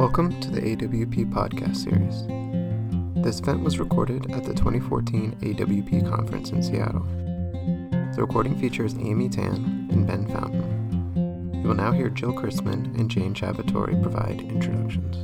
Welcome to the AWP podcast series. This event was recorded at the 2014 AWP conference in Seattle. The recording features Amy Tan and Ben Fountain. You will now hear Jill Christman and Jane Ciabattari provide introductions.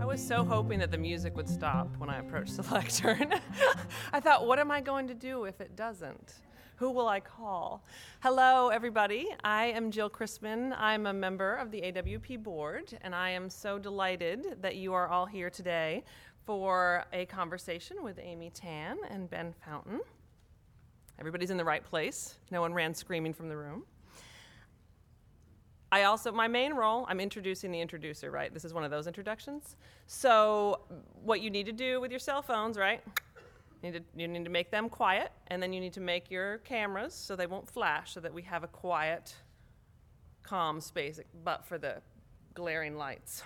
I was so hoping that the music would stop when I approached the lectern. I thought, what am I going to do if it doesn't? Who will I call? Hello, everybody. I am Jill Christman. I'm a member of the AWP board, and I am so delighted that you are all here today for a conversation with Amy Tan and Ben Fountain. Everybody's in the right place. No one ran screaming from the room. I also, my main role, I'm introducing the introducer, right? This is one of those introductions. So, what you need to do with your cell phones, right? You need, to, you need to make them quiet, and then you need to make your cameras so they won't flash, so that we have a quiet, calm space, but for the glaring lights.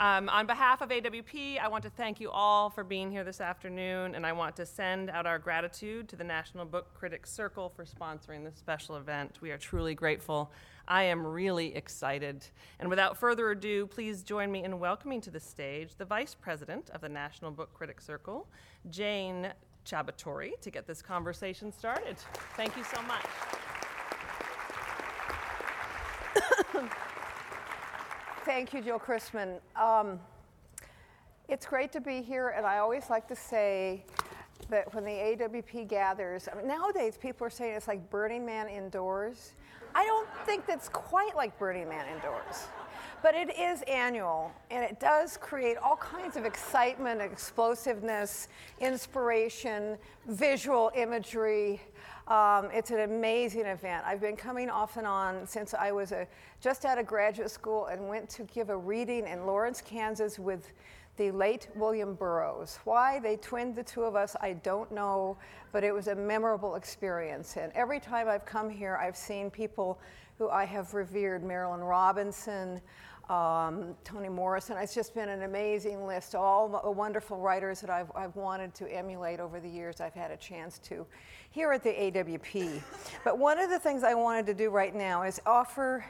Um, on behalf of AWP, I want to thank you all for being here this afternoon, and I want to send out our gratitude to the National Book Critics Circle for sponsoring this special event. We are truly grateful. I am really excited. And without further ado, please join me in welcoming to the stage the Vice President of the National Book Critics Circle, Jane Ciabattari, to get this conversation started. Thank you so much. Thank you, Jill Christman. Um, it's great to be here, and I always like to say that when the AWP gathers, I mean, nowadays people are saying it's like Burning Man indoors. I don't think that's quite like Burning Man indoors. But it is annual, and it does create all kinds of excitement, explosiveness, inspiration, visual imagery. Um, it's an amazing event. I've been coming off and on since I was a, just out of graduate school and went to give a reading in Lawrence, Kansas with the late William Burroughs. Why they twinned the two of us, I don't know, but it was a memorable experience. And every time I've come here, I've seen people who I have revered Marilynne Robinson, um, Toni Morrison. It's just been an amazing list, all wonderful writers that I've, I've wanted to emulate over the years I've had a chance to here at the AWP. but one of the things I wanted to do right now is offer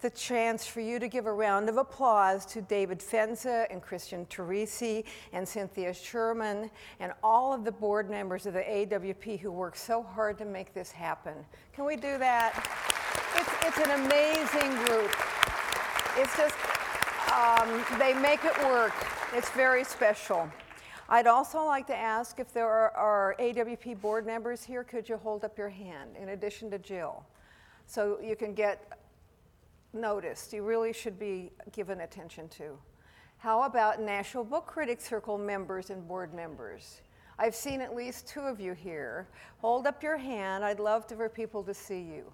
the chance for you to give a round of applause to David Fenza and Christian Teresi and Cynthia Sherman and all of the board members of the AWP who worked so hard to make this happen. Can we do that? It's, it's an amazing group. It's just, um, they make it work. It's very special. I'd also like to ask if there are, are, AWP board members here, could you hold up your hand in addition to Jill? So you can get noticed. You really should be given attention to. How about National Book Critics Circle members and board members? I've seen at least two of you here. Hold up your hand. I'd love to, for people to see you.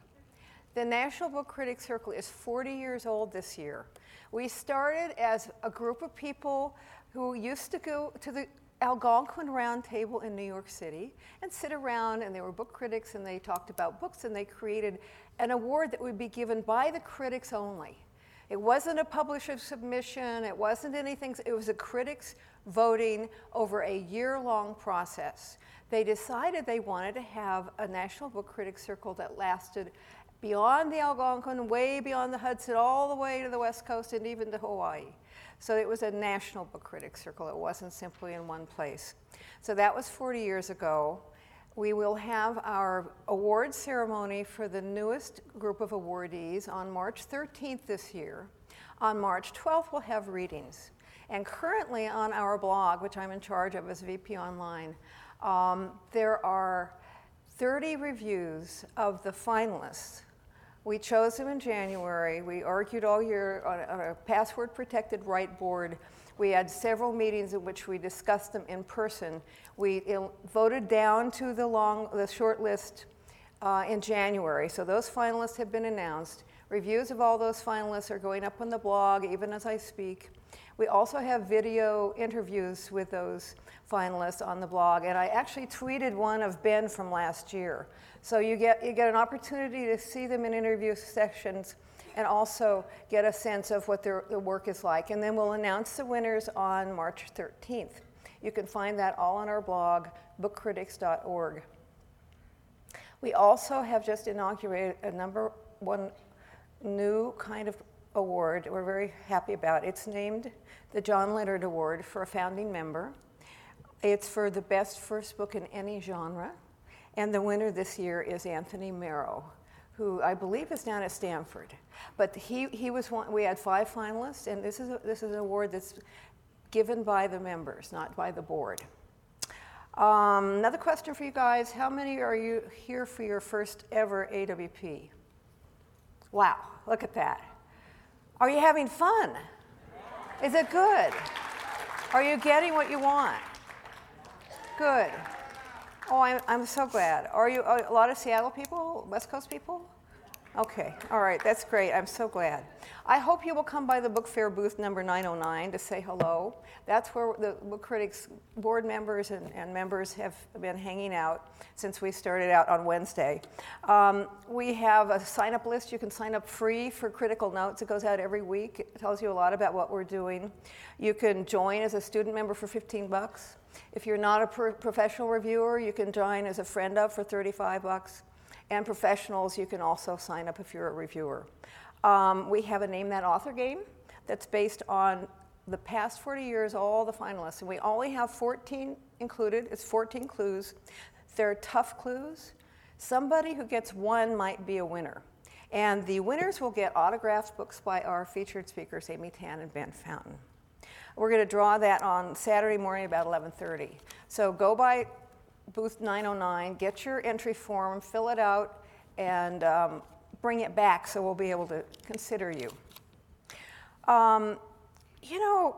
The National Book Critics Circle is 40 years old this year. We started as a group of people who used to go to the Algonquin Round Table in New York City and sit around, and they were book critics, and they talked about books, and they created an award that would be given by the critics only. It wasn't a publisher submission, it wasn't anything, it was the critics voting over a year long process. They decided they wanted to have a National Book Critics Circle that lasted beyond the Algonquin, way beyond the Hudson, all the way to the West Coast and even to Hawaii. So it was a national book critic circle. It wasn't simply in one place. So that was 40 years ago. We will have our award ceremony for the newest group of awardees on March 13th this year. On March 12th, we'll have readings. And currently on our blog, which I'm in charge of as VP Online, um, there are 30 reviews of the finalists we chose them in January. We argued all year on a, on a password protected right board. We had several meetings in which we discussed them in person. We il- voted down to the long, the short list uh, in January. So those finalists have been announced. Reviews of all those finalists are going up on the blog even as I speak. We also have video interviews with those finalists on the blog, and I actually tweeted one of Ben from last year. So you get, you get an opportunity to see them in interview sessions and also get a sense of what their, their work is like. And then we'll announce the winners on March 13th. You can find that all on our blog, bookcritics.org. We also have just inaugurated a number one new kind of award we're very happy about. It's named the John Leonard Award for a founding member. It's for the best first book in any genre. And the winner this year is Anthony Marra, who I believe is down at Stanford. But he, he was one, we had five finalists, and this is, a, this is an award that's given by the members, not by the board. Um, another question for you guys How many are you here for your first ever AWP? Wow, look at that. Are you having fun? Is it good? Are you getting what you want? Good. Oh, I'm, I'm so glad. Are you a lot of Seattle people, West Coast people? Okay, all right, that's great. I'm so glad. I hope you will come by the book fair booth number 909 to say hello. That's where the Book Critics board members and, and members have been hanging out since we started out on Wednesday. Um, we have a sign up list. You can sign up free for Critical Notes. It goes out every week, it tells you a lot about what we're doing. You can join as a student member for 15 bucks. If you're not a pro- professional reviewer, you can join as a friend of for 35 bucks. And professionals, you can also sign up if you're a reviewer. Um, we have a Name That Author game that's based on the past 40 years, all the finalists. And we only have 14 included, it's 14 clues. They're tough clues. Somebody who gets one might be a winner. And the winners will get autographed books by our featured speakers, Amy Tan and Ben Fountain. We're going to draw that on Saturday morning about 11:30. So go by booth 909, get your entry form, fill it out, and um, bring it back so we'll be able to consider you. Um, you know,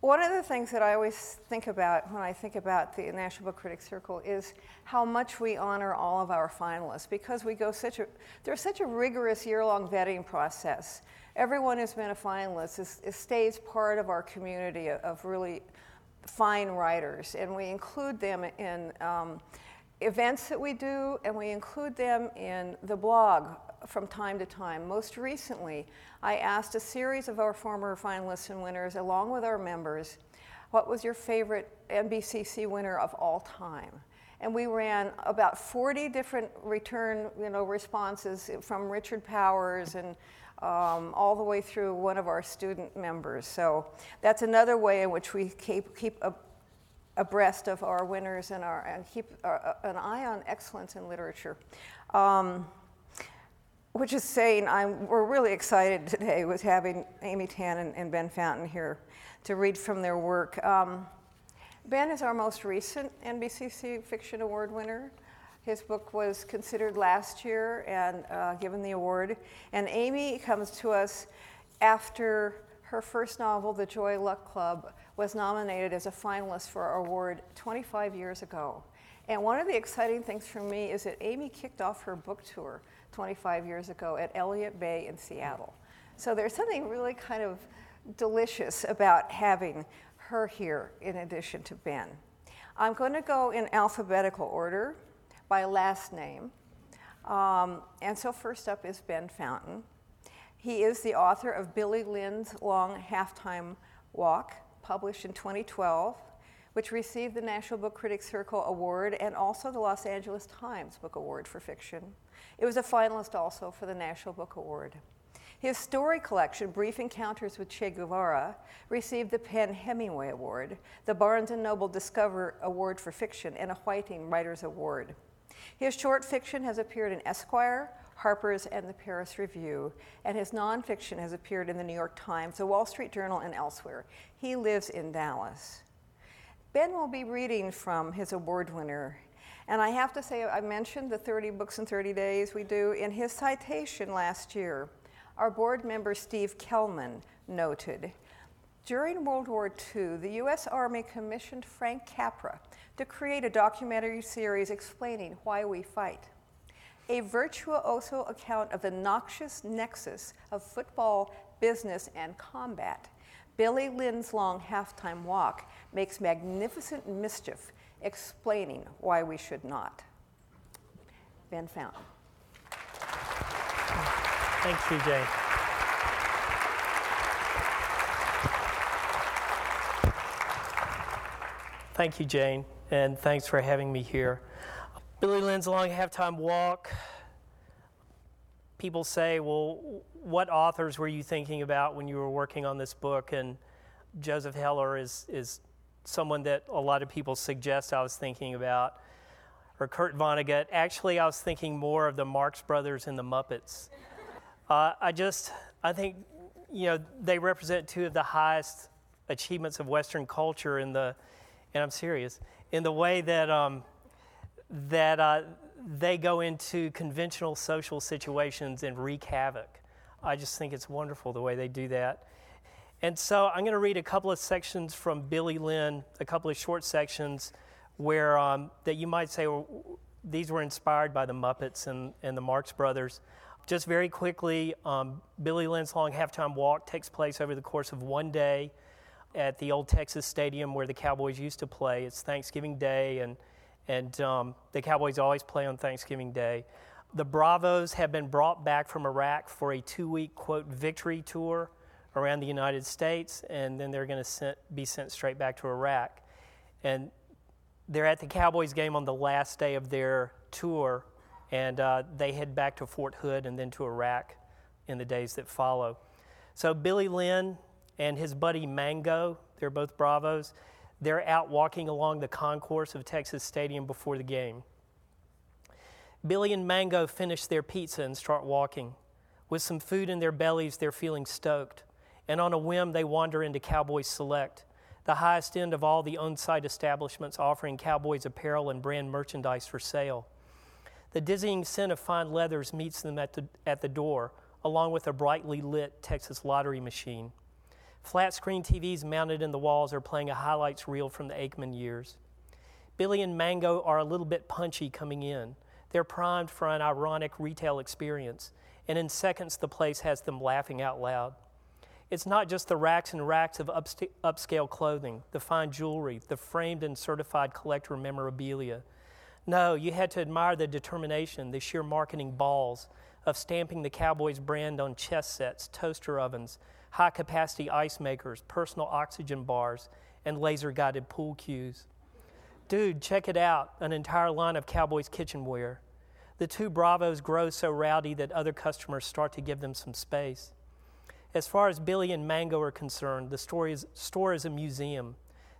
one of the things that I always think about when I think about the National Book Critics Circle is how much we honor all of our finalists because we go such a there's such a rigorous year-long vetting process. Everyone who's been a finalist is, is stays part of our community of really fine writers, and we include them in um, events that we do, and we include them in the blog from time to time. Most recently, I asked a series of our former finalists and winners, along with our members, what was your favorite NBCC winner of all time? And we ran about 40 different return you know, responses from Richard Powers and um, all the way through one of our student members. So that's another way in which we keep, keep a, abreast of our winners and, our, and keep our, uh, an eye on excellence in literature. Um, which is saying I'm, we're really excited today with having Amy Tan and, and Ben Fountain here to read from their work. Um, ben is our most recent NBCC Fiction Award winner. His book was considered last year and uh, given the award. And Amy comes to us after her first novel, The Joy Luck Club, was nominated as a finalist for our award 25 years ago. And one of the exciting things for me is that Amy kicked off her book tour 25 years ago at Elliott Bay in Seattle. So there's something really kind of delicious about having her here in addition to Ben. I'm going to go in alphabetical order by last name. Um, and so, first up is Ben Fountain. He is the author of Billy Lynn's Long Halftime Walk, published in 2012, which received the National Book Critics Circle Award and also the Los Angeles Times Book Award for Fiction. It was a finalist also for the National Book Award. His story collection, Brief Encounters with Che Guevara, received the PEN Hemingway Award, the Barnes & Noble Discover Award for Fiction, and a Whiting Writers Award. His short fiction has appeared in Esquire, Harper's, and the Paris Review, and his nonfiction has appeared in the New York Times, the Wall Street Journal, and elsewhere. He lives in Dallas. Ben will be reading from his award winner. And I have to say, I mentioned the 30 books in 30 days we do. In his citation last year, our board member Steve Kellman noted during World War II, the U.S. Army commissioned Frank Capra to create a documentary series explaining why we fight. A virtuoso account of the noxious nexus of football, business, and combat. Billy Lynn's long halftime walk makes magnificent mischief, explaining why we should not. Ben Fountain. Thank you, Thank you, Jane and thanks for having me here. Billy Lynn's long halftime walk. People say, well, what authors were you thinking about when you were working on this book? And Joseph Heller is, is someone that a lot of people suggest I was thinking about. Or Kurt Vonnegut. Actually, I was thinking more of the Marx Brothers and the Muppets. Uh, I just, I think, you know, they represent two of the highest achievements of Western culture in the, and I'm serious, in the way that um, that uh, they go into conventional social situations and wreak havoc. I just think it's wonderful the way they do that. And so I'm going to read a couple of sections from Billy Lynn, a couple of short sections where um, that you might say well, these were inspired by the Muppets and, and the Marx Brothers. Just very quickly, um, Billy Lynn's long halftime walk takes place over the course of one day at the old Texas Stadium where the Cowboys used to play. It's Thanksgiving Day, and, and um, the Cowboys always play on Thanksgiving Day. The Bravos have been brought back from Iraq for a two week, quote, victory tour around the United States, and then they're going to be sent straight back to Iraq. And they're at the Cowboys game on the last day of their tour, and uh, they head back to Fort Hood and then to Iraq in the days that follow. So Billy Lynn and his buddy Mango, they're both Bravos, they're out walking along the concourse of Texas Stadium before the game. Billy and Mango finish their pizza and start walking. With some food in their bellies, they're feeling stoked. And on a whim, they wander into Cowboys Select, the highest end of all the on site establishments offering Cowboys apparel and brand merchandise for sale. The dizzying scent of fine leathers meets them at the, at the door, along with a brightly lit Texas lottery machine. Flat screen TVs mounted in the walls are playing a highlights reel from the Aikman years. Billy and Mango are a little bit punchy coming in. They're primed for an ironic retail experience, and in seconds the place has them laughing out loud. It's not just the racks and racks of upst- upscale clothing, the fine jewelry, the framed and certified collector memorabilia. No, you had to admire the determination, the sheer marketing balls of stamping the Cowboys brand on chess sets, toaster ovens, high capacity ice makers, personal oxygen bars, and laser guided pool cues. Dude, check it out an entire line of Cowboys kitchenware. The two Bravos grow so rowdy that other customers start to give them some space. As far as Billy and Mango are concerned, the store is, store is a museum.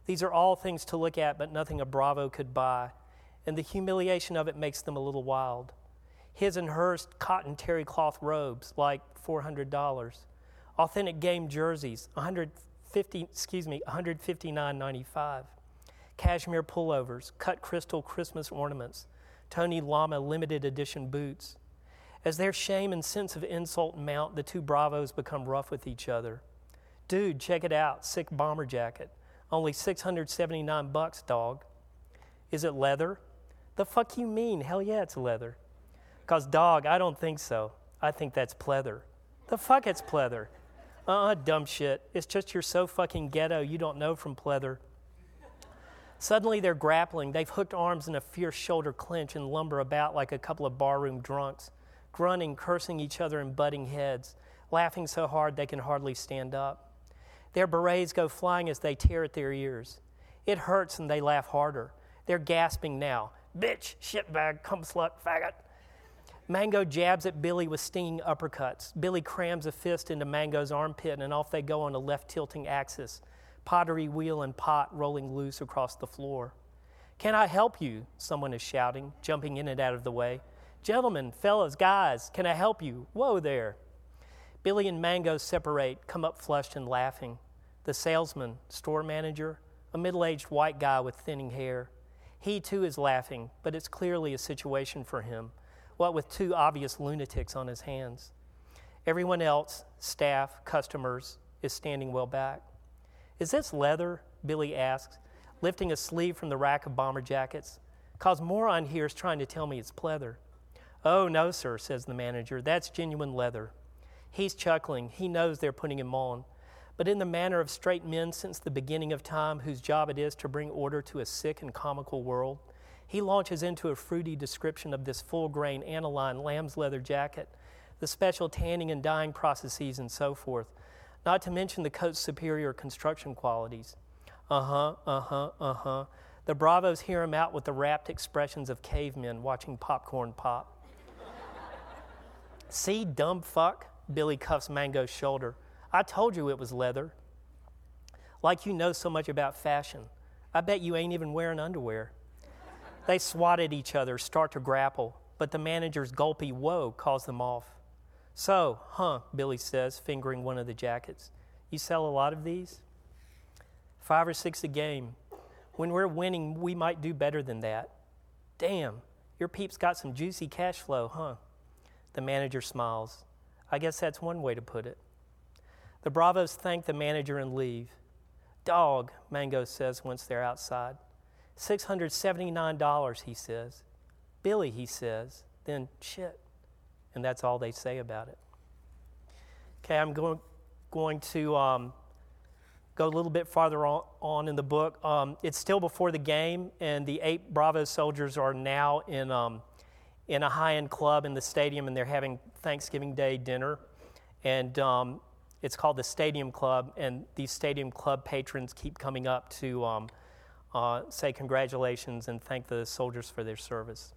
These are all things to look at, but nothing a Bravo could buy. And the humiliation of it makes them a little wild. His and hers cotton terry cloth robes, like $400 authentic game jerseys, 150, excuse me, 159.95. Cashmere pullovers, cut crystal Christmas ornaments, Tony Lama limited edition boots. As their shame and sense of insult mount, the two bravos become rough with each other. Dude, check it out, sick bomber jacket. Only 679 bucks, dog. Is it leather? The fuck you mean? Hell yeah, it's leather. Cause dog, I don't think so. I think that's pleather. The fuck it's pleather. Uh uh dumb shit. It's just you're so fucking ghetto you don't know from pleather. Suddenly they're grappling. They've hooked arms in a fierce shoulder clinch and lumber about like a couple of barroom drunks, grunting, cursing each other and butting heads, laughing so hard they can hardly stand up. Their berets go flying as they tear at their ears. It hurts and they laugh harder. They're gasping now. Bitch, shitbag, cum slut, faggot. Mango jabs at Billy with stinging uppercuts. Billy crams a fist into Mango's armpit, and off they go on a left tilting axis, pottery wheel and pot rolling loose across the floor. Can I help you? Someone is shouting, jumping in and out of the way. Gentlemen, fellas, guys, can I help you? Whoa there. Billy and Mango separate, come up flushed and laughing. The salesman, store manager, a middle aged white guy with thinning hair. He too is laughing, but it's clearly a situation for him what with two obvious lunatics on his hands. Everyone else, staff, customers, is standing well back. Is this leather? Billy asks, lifting a sleeve from the rack of bomber jackets. Cause moron here is trying to tell me it's pleather. Oh, no, sir, says the manager. That's genuine leather. He's chuckling. He knows they're putting him on. But in the manner of straight men since the beginning of time, whose job it is to bring order to a sick and comical world, he launches into a fruity description of this full grain aniline lamb's leather jacket, the special tanning and dyeing processes, and so forth, not to mention the coat's superior construction qualities. Uh huh, uh huh, uh huh. The Bravos hear him out with the rapt expressions of cavemen watching popcorn pop. See, dumb fuck, Billy cuffs Mango's shoulder. I told you it was leather. Like you know so much about fashion. I bet you ain't even wearing underwear. They swat at each other, start to grapple, but the manager's gulpy whoa calls them off. So, huh, Billy says, fingering one of the jackets. You sell a lot of these? Five or six a game. When we're winning, we might do better than that. Damn, your peeps got some juicy cash flow, huh? The manager smiles. I guess that's one way to put it. The Bravos thank the manager and leave. Dog, Mango says once they're outside. $679, he says. Billy, he says. Then shit. And that's all they say about it. Okay, I'm going, going to um, go a little bit farther on, on in the book. Um, it's still before the game, and the eight Bravo soldiers are now in, um, in a high end club in the stadium, and they're having Thanksgiving Day dinner. And um, it's called the Stadium Club, and these Stadium Club patrons keep coming up to um, uh, say congratulations and thank the soldiers for their service.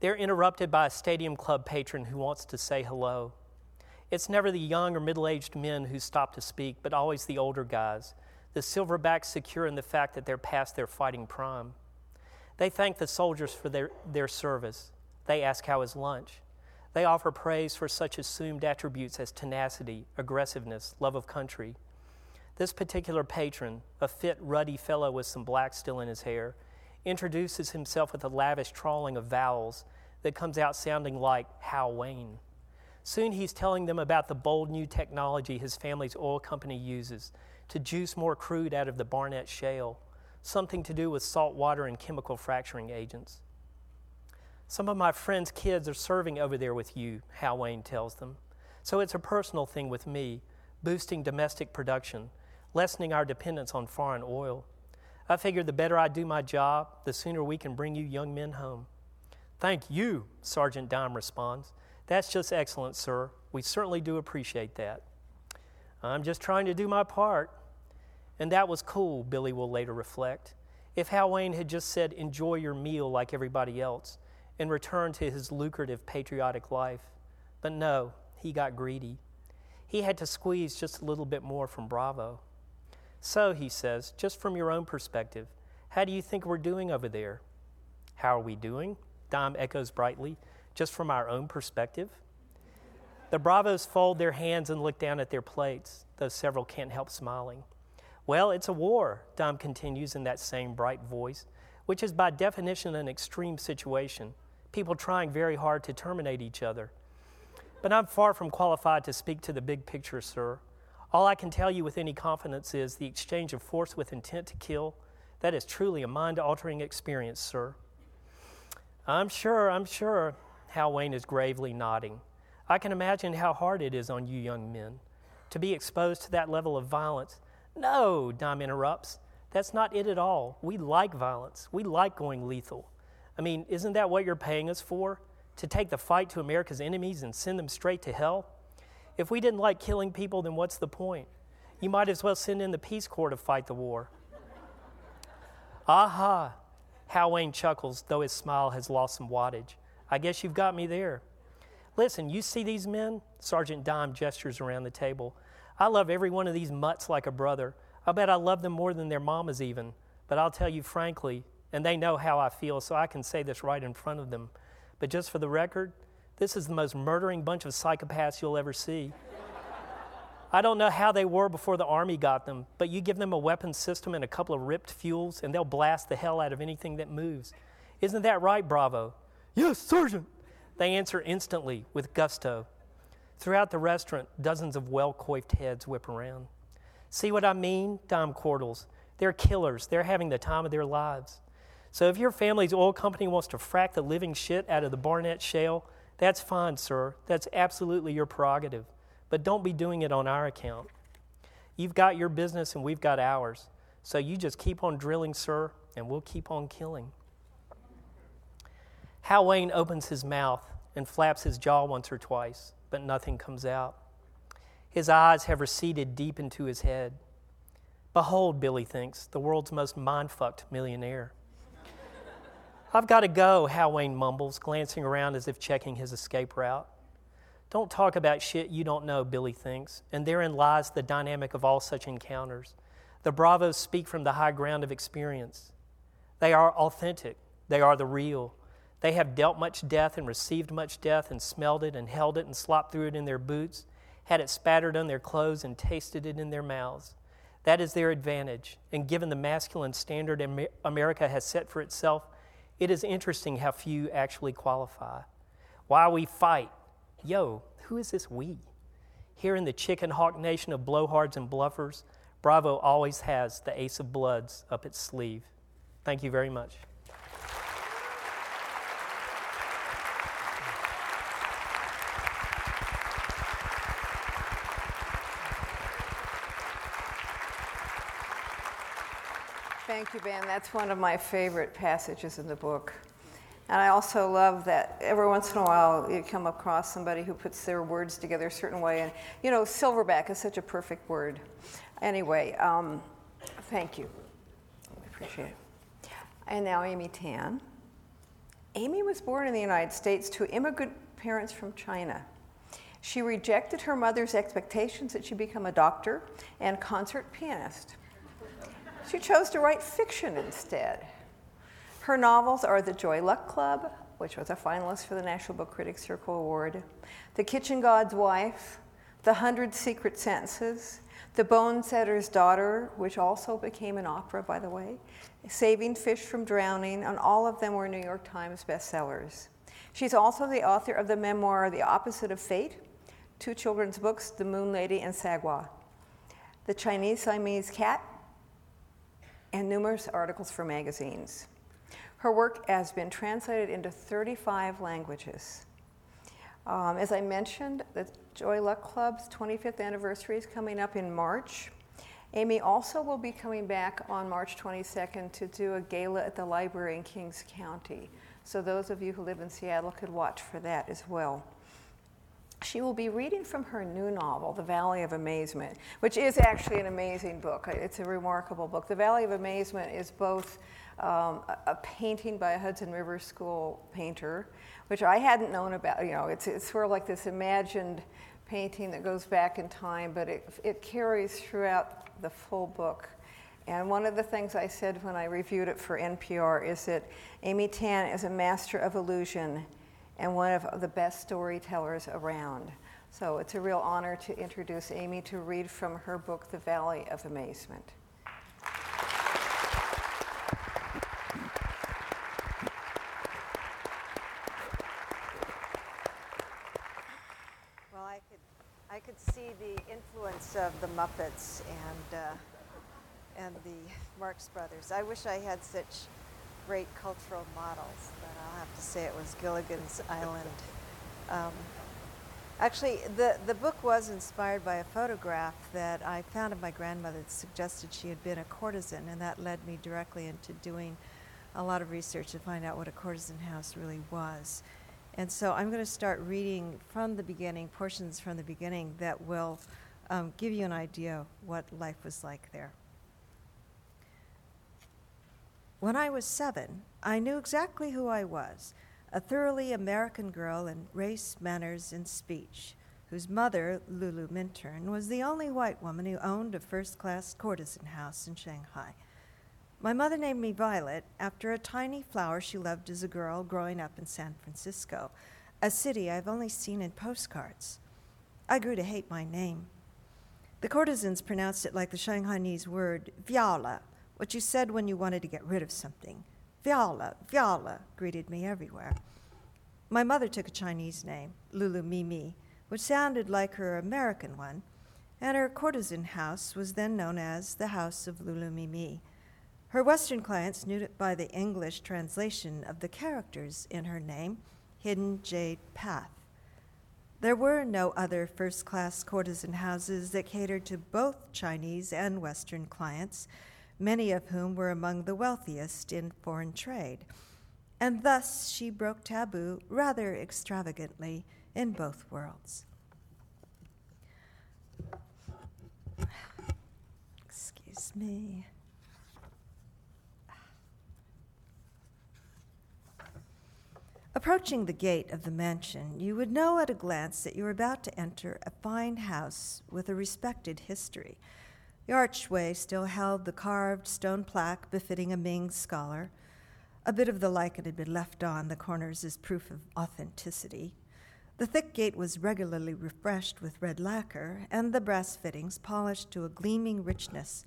They're interrupted by a Stadium Club patron who wants to say hello. It's never the young or middle aged men who stop to speak, but always the older guys, the silverbacks secure in the fact that they're past their fighting prime. They thank the soldiers for their, their service. They ask how is lunch. They offer praise for such assumed attributes as tenacity, aggressiveness, love of country. This particular patron, a fit, ruddy fellow with some black still in his hair, introduces himself with a lavish trawling of vowels that comes out sounding like Hal Wayne. Soon he's telling them about the bold new technology his family's oil company uses to juice more crude out of the Barnett Shale, something to do with salt water and chemical fracturing agents. Some of my friends' kids are serving over there with you, Hal Wayne tells them. So it's a personal thing with me, boosting domestic production, lessening our dependence on foreign oil. I figure the better I do my job, the sooner we can bring you young men home. Thank you, Sergeant Dime responds. That's just excellent, sir. We certainly do appreciate that. I'm just trying to do my part. And that was cool, Billy will later reflect. If Hal Wayne had just said, enjoy your meal like everybody else, and return to his lucrative patriotic life. But no, he got greedy. He had to squeeze just a little bit more from Bravo. So, he says, just from your own perspective, how do you think we're doing over there? How are we doing? Dom echoes brightly. Just from our own perspective? The Bravos fold their hands and look down at their plates, though several can't help smiling. Well, it's a war, Dom continues in that same bright voice, which is by definition an extreme situation, people trying very hard to terminate each other. But I'm far from qualified to speak to the big picture, sir. All I can tell you with any confidence is the exchange of force with intent to kill, that is truly a mind altering experience, sir. I'm sure, I'm sure, Hal Wayne is gravely nodding. I can imagine how hard it is on you young men to be exposed to that level of violence. No, Dime interrupts. That's not it at all. We like violence. We like going lethal. I mean, isn't that what you're paying us for? To take the fight to America's enemies and send them straight to hell? If we didn't like killing people, then what's the point? You might as well send in the Peace Corps to fight the war. Aha! Hal Wayne chuckles, though his smile has lost some wattage. I guess you've got me there. Listen, you see these men? Sergeant Dime gestures around the table. I love every one of these mutts like a brother. I bet I love them more than their mamas, even. But I'll tell you frankly, and they know how I feel, so I can say this right in front of them. But just for the record, this is the most murdering bunch of psychopaths you'll ever see. I don't know how they were before the Army got them, but you give them a weapon system and a couple of ripped fuels, and they'll blast the hell out of anything that moves. Isn't that right, Bravo? Yes, Sergeant. They answer instantly with gusto. Throughout the restaurant, dozens of well coiffed heads whip around. See what I mean? Dom Quartles. They're killers. They're having the time of their lives. So if your family's oil company wants to frack the living shit out of the Barnett Shale, that's fine, sir. That's absolutely your prerogative. But don't be doing it on our account. You've got your business and we've got ours. So you just keep on drilling, sir, and we'll keep on killing. Hal Wayne opens his mouth and flaps his jaw once or twice, but nothing comes out. His eyes have receded deep into his head. Behold, Billy thinks, the world's most mind fucked millionaire. I've got to go, Hal Wayne mumbles, glancing around as if checking his escape route. Don't talk about shit you don't know, Billy thinks, and therein lies the dynamic of all such encounters. The Bravos speak from the high ground of experience. They are authentic, they are the real. They have dealt much death and received much death and smelled it and held it and slopped through it in their boots, had it spattered on their clothes and tasted it in their mouths. That is their advantage. And given the masculine standard America has set for itself, it is interesting how few actually qualify. Why we fight. Yo, who is this we? Here in the chicken hawk nation of blowhards and bluffers, Bravo always has the ace of bloods up its sleeve. Thank you very much. Thank. That's one of my favorite passages in the book. And I also love that every once in a while you come across somebody who puts their words together a certain way. And, you know, silverback is such a perfect word. Anyway, um, thank you. I appreciate it. And now Amy Tan. Amy was born in the United States to immigrant parents from China. She rejected her mother's expectations that she become a doctor and concert pianist. She chose to write fiction instead. Her novels are The Joy Luck Club, which was a finalist for the National Book Critics Circle Award, The Kitchen God's Wife, The Hundred Secret Senses, The Bone Setter's Daughter, which also became an opera, by the way, Saving Fish from Drowning, and all of them were New York Times bestsellers. She's also the author of the memoir The Opposite of Fate, two children's books, The Moon Lady and Sagwa, The Chinese Siamese Cat, and numerous articles for magazines. Her work has been translated into 35 languages. Um, as I mentioned, the Joy Luck Club's 25th anniversary is coming up in March. Amy also will be coming back on March 22nd to do a gala at the library in Kings County. So those of you who live in Seattle could watch for that as well. She will be reading from her new novel, The Valley of Amazement, which is actually an amazing book. It's a remarkable book. The Valley of Amazement is both um, a painting by a Hudson River School painter, which I hadn't known about. You know, it's, it's sort of like this imagined painting that goes back in time, but it, it carries throughout the full book. And one of the things I said when I reviewed it for NPR is that Amy Tan is a master of illusion and one of the best storytellers around. So it's a real honor to introduce Amy to read from her book, The Valley of Amazement. Well, I could, I could see the influence of the Muppets and, uh, and the Marx Brothers. I wish I had such great cultural models, but I'll have to say it was Gilligan's Island. Um, actually, the, the book was inspired by a photograph that I found of my grandmother that suggested she had been a courtesan, and that led me directly into doing a lot of research to find out what a courtesan house really was. And so I'm going to start reading from the beginning, portions from the beginning that will um, give you an idea what life was like there. When I was seven, I knew exactly who I was a thoroughly American girl in race, manners, and speech, whose mother, Lulu Minturn, was the only white woman who owned a first class courtesan house in Shanghai. My mother named me Violet after a tiny flower she loved as a girl growing up in San Francisco, a city I've only seen in postcards. I grew to hate my name. The courtesans pronounced it like the Shanghainese word Viola, what you said when you wanted to get rid of something. Viola, Viola greeted me everywhere. My mother took a Chinese name, Lulu Mimi, which sounded like her American one, and her courtesan house was then known as the House of Lulu Mimi. Her Western clients knew it by the English translation of the characters in her name, Hidden Jade Path. There were no other first class courtesan houses that catered to both Chinese and Western clients, many of whom were among the wealthiest in foreign trade. And thus she broke taboo rather extravagantly in both worlds. Excuse me. Approaching the gate of the mansion, you would know at a glance that you were about to enter a fine house with a respected history. The archway still held the carved stone plaque befitting a Ming scholar. A bit of the lichen had been left on the corners as proof of authenticity. The thick gate was regularly refreshed with red lacquer, and the brass fittings polished to a gleaming richness.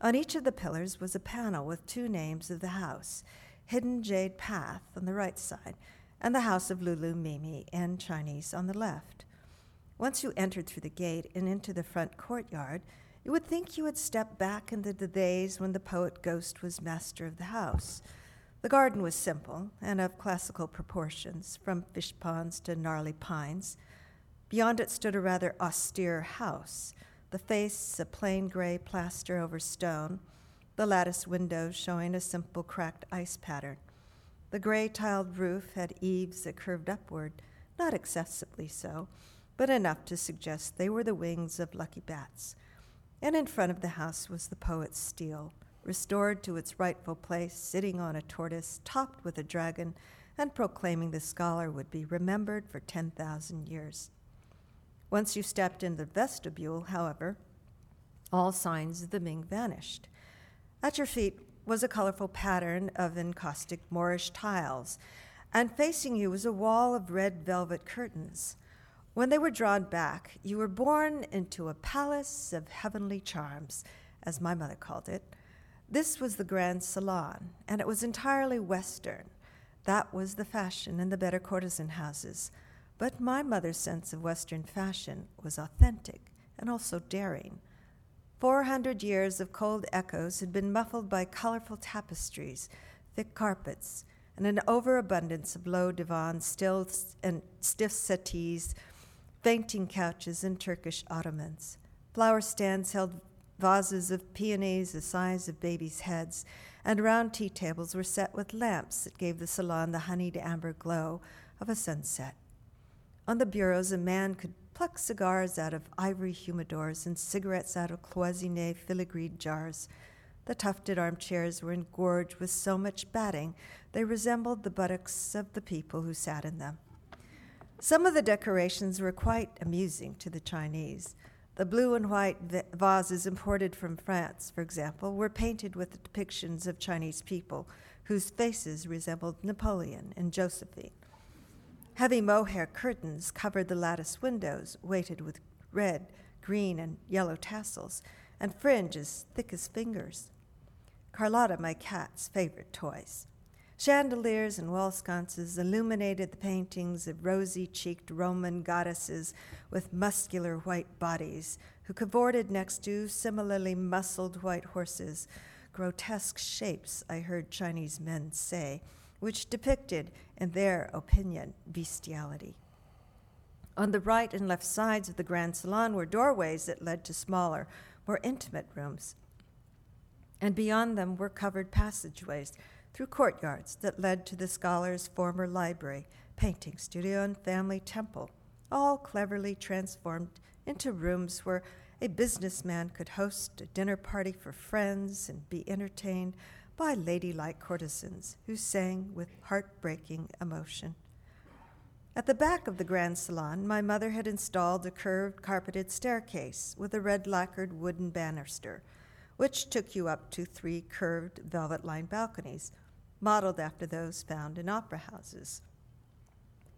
On each of the pillars was a panel with two names of the house Hidden Jade Path on the right side, and the House of Lulu Mimi in Chinese on the left. Once you entered through the gate and into the front courtyard, you would think you had stepped back into the days when the poet Ghost was master of the house. The garden was simple and of classical proportions, from fish ponds to gnarly pines. Beyond it stood a rather austere house, the face a plain gray plaster over stone the lattice windows showing a simple cracked ice pattern. The gray tiled roof had eaves that curved upward, not excessively so, but enough to suggest they were the wings of lucky bats. And in front of the house was the poet's stele, restored to its rightful place, sitting on a tortoise topped with a dragon, and proclaiming the scholar would be remembered for 10,000 years. Once you stepped in the vestibule, however, all signs of the Ming vanished. At your feet was a colorful pattern of encaustic Moorish tiles, and facing you was a wall of red velvet curtains. When they were drawn back, you were born into a palace of heavenly charms, as my mother called it. This was the grand salon, and it was entirely Western. That was the fashion in the better courtesan houses. But my mother's sense of Western fashion was authentic and also daring. Four hundred years of cold echoes had been muffled by colorful tapestries, thick carpets, and an overabundance of low divans, stills and stiff settees, fainting couches, and Turkish ottomans. Flower stands held vases of peonies the size of babies' heads, and round tea tables were set with lamps that gave the salon the honeyed amber glow of a sunset. On the bureaus, a man could pluck cigars out of ivory humidors and cigarettes out of cloisonne filigreed jars. The tufted armchairs were engorged with so much batting they resembled the buttocks of the people who sat in them. Some of the decorations were quite amusing to the Chinese. The blue and white vases imported from France, for example, were painted with depictions of Chinese people whose faces resembled Napoleon and Josephine. Heavy mohair curtains covered the lattice windows, weighted with red, green, and yellow tassels, and fringe as thick as fingers. Carlotta, my cat's favorite toys. Chandeliers and wall sconces illuminated the paintings of rosy cheeked Roman goddesses with muscular white bodies who cavorted next to similarly muscled white horses, grotesque shapes, I heard Chinese men say, which depicted, in their opinion, bestiality. On the right and left sides of the grand salon were doorways that led to smaller, more intimate rooms. And beyond them were covered passageways through courtyards that led to the scholar's former library, painting studio, and family temple, all cleverly transformed into rooms where a businessman could host a dinner party for friends and be entertained by ladylike courtesans who sang with heartbreaking emotion. At the back of the grand salon, my mother had installed a curved carpeted staircase with a red lacquered wooden banister, which took you up to three curved velvet lined balconies, modeled after those found in opera houses.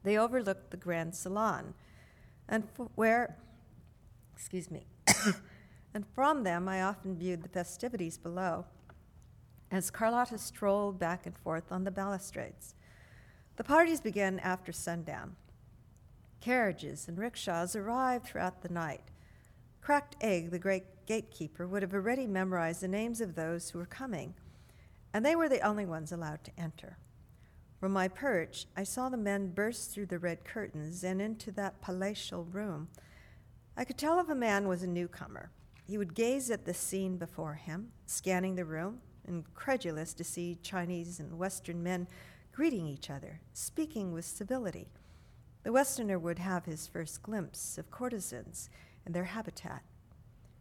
They overlooked the grand salon, and where, excuse me, and from them I often viewed the festivities below as Carlotta strolled back and forth on the balustrades. The parties began after sundown. Carriages and rickshaws arrived throughout the night. Cracked Egg, the great gatekeeper, would have already memorized the names of those who were coming, and they were the only ones allowed to enter. From my perch, I saw the men burst through the red curtains and into that palatial room. I could tell if a man was a newcomer. He would gaze at the scene before him, scanning the room, incredulous to see Chinese and Western men greeting each other, speaking with civility. The Westerner would have his first glimpse of courtesans and their habitat.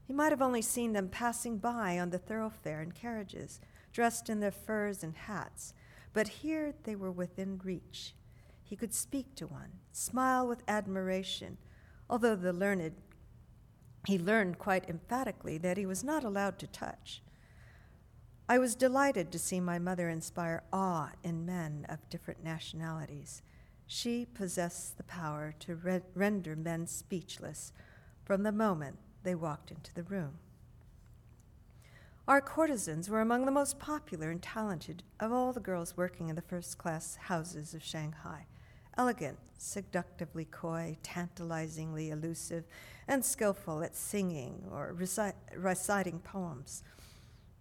He might have only seen them passing by on the thoroughfare in carriages, dressed in their furs and hats, but here they were within reach. He could speak to one, smile with admiration, although the learned he learned quite emphatically that he was not allowed to touch. I was delighted to see my mother inspire awe in men of different nationalities. She possessed the power to re- render men speechless from the moment they walked into the room. Our courtesans were among the most popular and talented of all the girls working in the first class houses of Shanghai. Elegant, seductively coy, tantalizingly elusive, and skillful at singing or reci- reciting poems.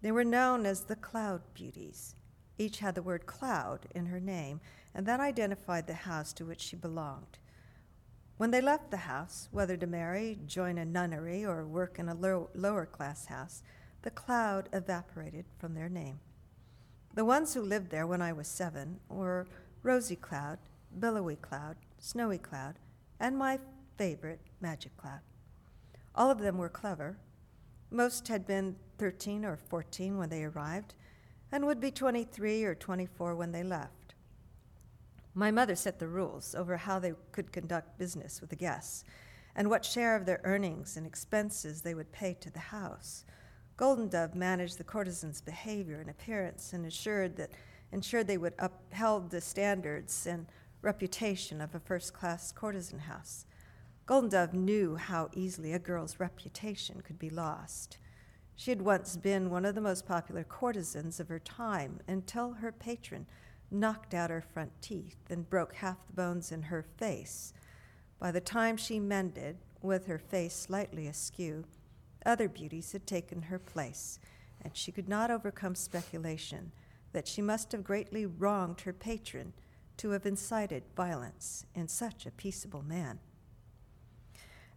They were known as the Cloud Beauties. Each had the word cloud in her name, and that identified the house to which she belonged. When they left the house, whether to marry, join a nunnery, or work in a low, lower class house, the cloud evaporated from their name. The ones who lived there when I was seven were Rosy Cloud, Billowy Cloud, Snowy Cloud, and my favorite, Magic Cloud. All of them were clever. Most had been 13 or 14 when they arrived, and would be 23 or 24 when they left. My mother set the rules over how they could conduct business with the guests and what share of their earnings and expenses they would pay to the house. Golden Dove managed the courtesan's behavior and appearance and assured that ensured they would upheld the standards and reputation of a first-class courtesan house. Golden Dove knew how easily a girl's reputation could be lost. She had once been one of the most popular courtesans of her time until her patron knocked out her front teeth and broke half the bones in her face. By the time she mended, with her face slightly askew, other beauties had taken her place, and she could not overcome speculation that she must have greatly wronged her patron to have incited violence in such a peaceable man.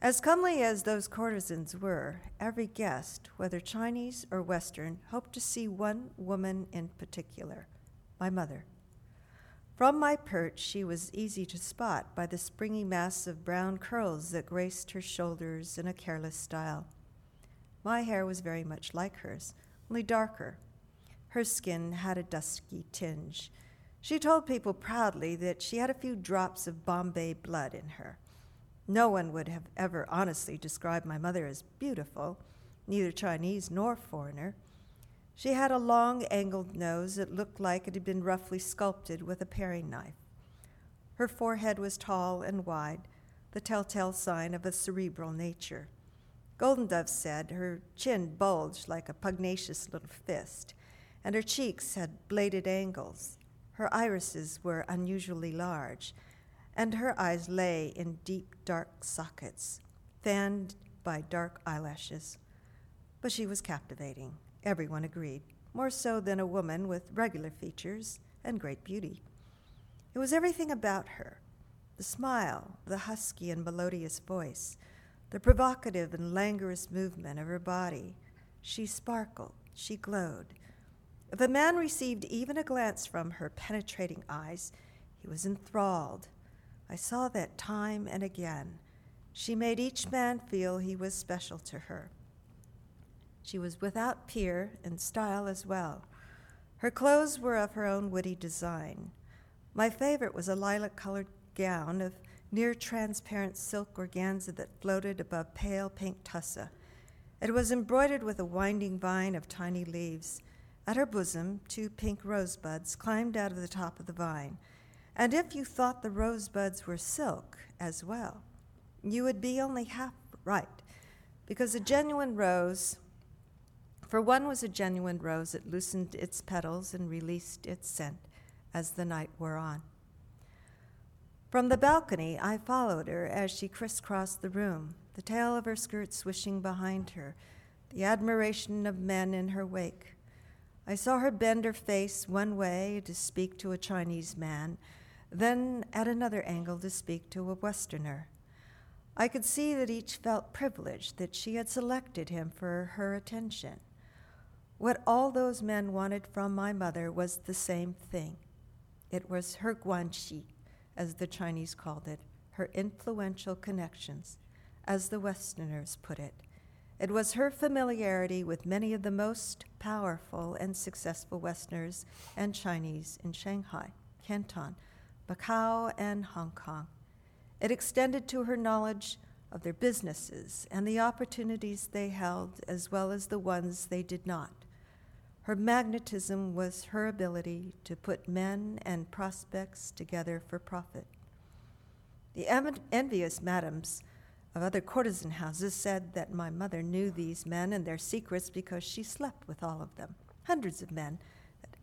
As comely as those courtesans were, every guest, whether Chinese or Western, hoped to see one woman in particular my mother. From my perch, she was easy to spot by the springy mass of brown curls that graced her shoulders in a careless style. My hair was very much like hers, only darker. Her skin had a dusky tinge. She told people proudly that she had a few drops of Bombay blood in her. No one would have ever honestly described my mother as beautiful, neither Chinese nor foreigner. She had a long, angled nose that looked like it had been roughly sculpted with a paring knife. Her forehead was tall and wide, the telltale sign of a cerebral nature. Golden Dove said her chin bulged like a pugnacious little fist, and her cheeks had bladed angles. Her irises were unusually large, and her eyes lay in deep, dark sockets, fanned by dark eyelashes. But she was captivating, everyone agreed, more so than a woman with regular features and great beauty. It was everything about her the smile, the husky and melodious voice, the provocative and languorous movement of her body. She sparkled, she glowed. If a man received even a glance from her penetrating eyes, he was enthralled I saw that time and again. She made each man feel he was special to her. She was without peer in style as well. Her clothes were of her own witty design. My favorite was a lilac colored gown of near transparent silk organza that floated above pale pink tussa. It was embroidered with a winding vine of tiny leaves. At her bosom, two pink rosebuds climbed out of the top of the vine and if you thought the rosebuds were silk as well, you would be only half right, because a genuine rose, for one was a genuine rose, it loosened its petals and released its scent as the night wore on. From the balcony, I followed her as she crisscrossed the room, the tail of her skirt swishing behind her, the admiration of men in her wake. I saw her bend her face one way to speak to a Chinese man then at another angle to speak to a Westerner. I could see that each felt privileged that she had selected him for her attention. What all those men wanted from my mother was the same thing. It was her guanxi, as the Chinese called it, her influential connections, as the Westerners put it. It was her familiarity with many of the most powerful and successful Westerners and Chinese in Shanghai, Canton, Macau, and Hong Kong. It extended to her knowledge of their businesses and the opportunities they held, as well as the ones they did not. Her magnetism was her ability to put men and prospects together for profit. The envious madams of other courtesan houses said that my mother knew these men and their secrets because she slept with all of them, hundreds of men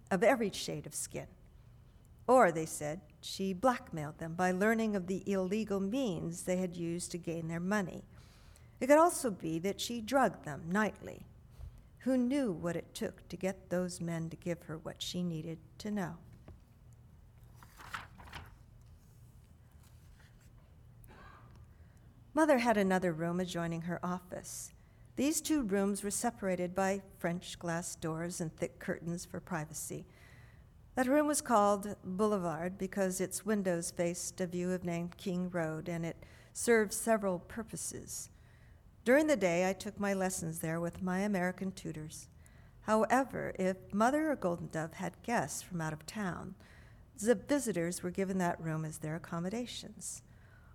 of every shade of skin. Or, they said, she blackmailed them by learning of the illegal means they had used to gain their money. It could also be that she drugged them nightly. Who knew what it took to get those men to give her what she needed to know? Mother had another room adjoining her office. These two rooms were separated by French glass doors and thick curtains for privacy. That room was called Boulevard because its windows faced a view of Nanking Road and it served several purposes. During the day, I took my lessons there with my American tutors. However, if Mother or Golden Dove had guests from out of town, the visitors were given that room as their accommodations.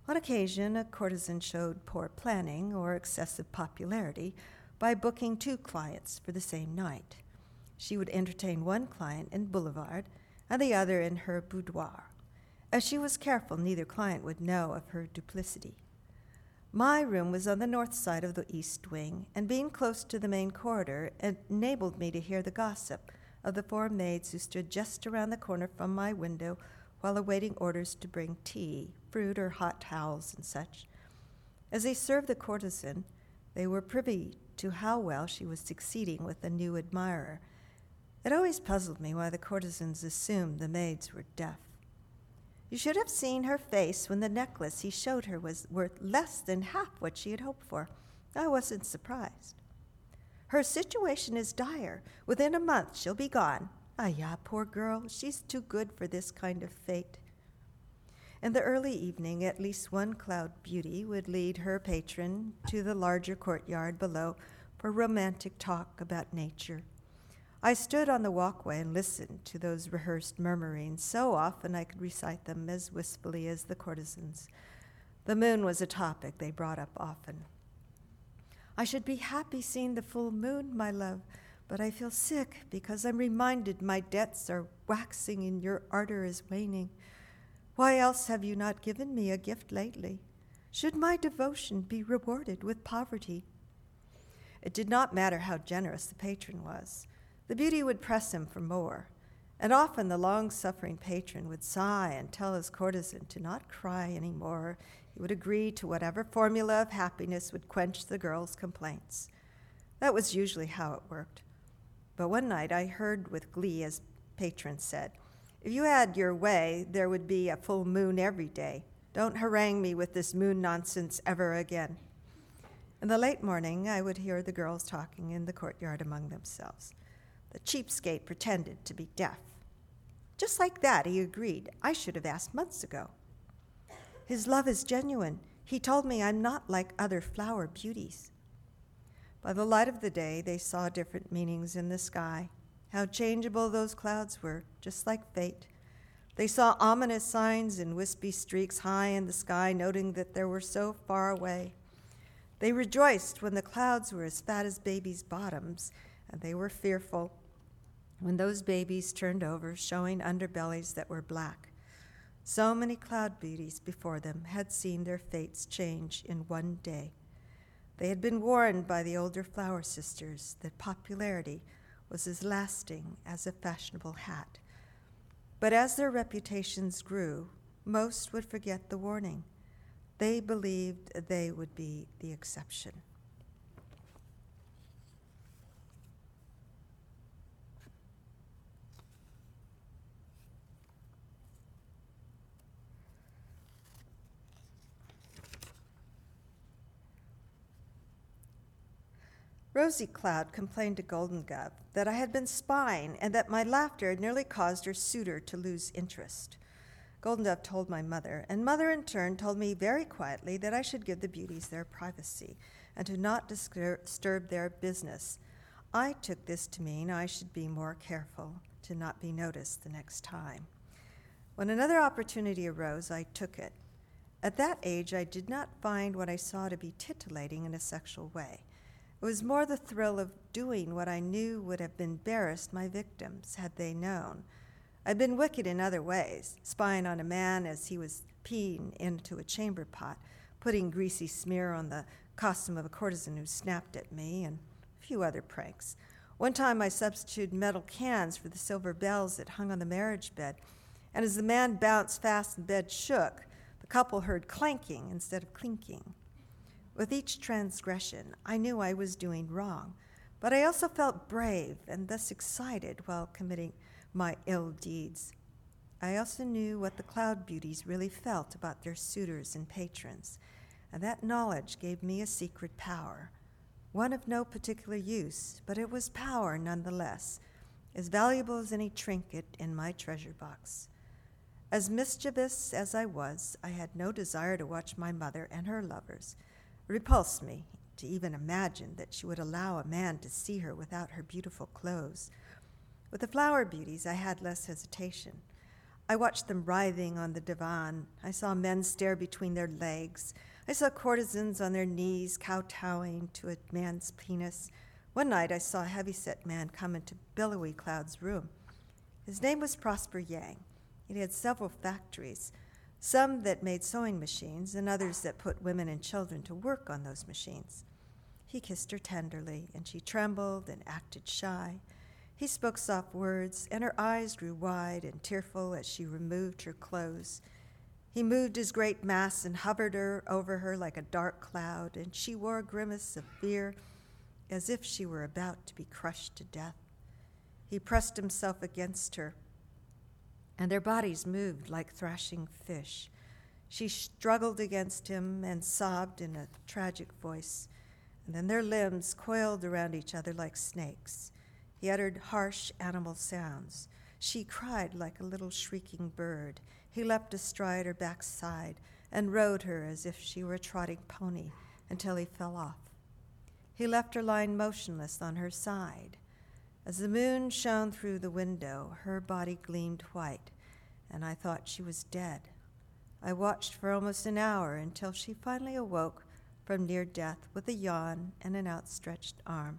On occasion, a courtesan showed poor planning or excessive popularity by booking two clients for the same night. She would entertain one client in Boulevard and the other in her boudoir. As she was careful, neither client would know of her duplicity. My room was on the north side of the east wing, and being close to the main corridor enabled me to hear the gossip of the four maids who stood just around the corner from my window while awaiting orders to bring tea, fruit, or hot towels and such. As they served the courtesan, they were privy to how well she was succeeding with a new admirer. It always puzzled me why the courtesans assumed the maids were deaf. You should have seen her face when the necklace he showed her was worth less than half what she had hoped for. I wasn't surprised. Her situation is dire. Within a month, she'll be gone. Ah, yeah, poor girl. She's too good for this kind of fate. In the early evening, at least one cloud beauty would lead her patron to the larger courtyard below for romantic talk about nature. I stood on the walkway and listened to those rehearsed murmurings so often I could recite them as wistfully as the courtesans. The moon was a topic they brought up often. I should be happy seeing the full moon, my love, but I feel sick because I'm reminded my debts are waxing and your ardor is waning. Why else have you not given me a gift lately? Should my devotion be rewarded with poverty? It did not matter how generous the patron was. The beauty would press him for more, and often the long suffering patron would sigh and tell his courtesan to not cry any more. He would agree to whatever formula of happiness would quench the girl's complaints. That was usually how it worked. But one night I heard with glee as patron said, If you had your way, there would be a full moon every day. Don't harangue me with this moon nonsense ever again. In the late morning, I would hear the girls talking in the courtyard among themselves. The cheapskate pretended to be deaf. Just like that, he agreed. I should have asked months ago. His love is genuine. He told me I'm not like other flower beauties. By the light of the day, they saw different meanings in the sky, how changeable those clouds were, just like fate. They saw ominous signs in wispy streaks high in the sky, noting that they were so far away. They rejoiced when the clouds were as fat as babies' bottoms, and they were fearful when those babies turned over, showing underbellies that were black. So many cloud beauties before them had seen their fates change in one day. They had been warned by the older flower sisters that popularity was as lasting as a fashionable hat. But as their reputations grew, most would forget the warning. They believed they would be the exception. Rosy Cloud complained to Golden Dove that I had been spying and that my laughter had nearly caused her suitor to lose interest. Golden Dove told my mother, and mother in turn told me very quietly that I should give the beauties their privacy. and to not disturb their business. I took this to mean I should be more careful to not be noticed the next time. When another opportunity arose, I took it. At that age, I did not find what I saw to be titillating in a sexual way. It was more the thrill of doing what I knew would have embarrassed my victims had they known. I'd been wicked in other ways, spying on a man as he was peeing into a chamber pot, putting greasy smear on the costume of a courtesan who snapped at me, and a few other pranks. One time I substituted metal cans for the silver bells that hung on the marriage bed, and as the man bounced fast and the bed shook, the couple heard clanking instead of clinking. With each transgression, I knew I was doing wrong, but I also felt brave and thus excited while committing my ill deeds. I also knew what the cloud beauties really felt about their suitors and patrons, and that knowledge gave me a secret power, one of no particular use, but it was power nonetheless, as valuable as any trinket in my treasure box. As mischievous as I was, I had no desire to watch my mother and her lovers repulsed me to even imagine that she would allow a man to see her without her beautiful clothes. With the flower beauties, I had less hesitation. I watched them writhing on the divan. I saw men stare between their legs. I saw courtesans on their knees kowtowing to a man's penis. One night I saw a heavy-set man come into Billowy Cloud's room. His name was Prosper Yang. He had several factories some that made sewing machines, and others that put women and children to work on those machines. He kissed her tenderly, and she trembled and acted shy. He spoke soft words, and her eyes grew wide and tearful as she removed her clothes. He moved his great mass and hovered her over her like a dark cloud, and she wore a grimace of fear as if she were about to be crushed to death. He pressed himself against her and their bodies moved like thrashing fish. She struggled against him and sobbed in a tragic voice, and then their limbs coiled around each other like snakes. He uttered harsh animal sounds. She cried like a little shrieking bird. He leapt astride her backside and rode her as if she were a trotting pony until he fell off. He left her lying motionless on her side. As the moon shone through the window, her body gleamed white, and I thought she was dead. I watched for almost an hour until she finally awoke from near death with a yawn and an outstretched arm.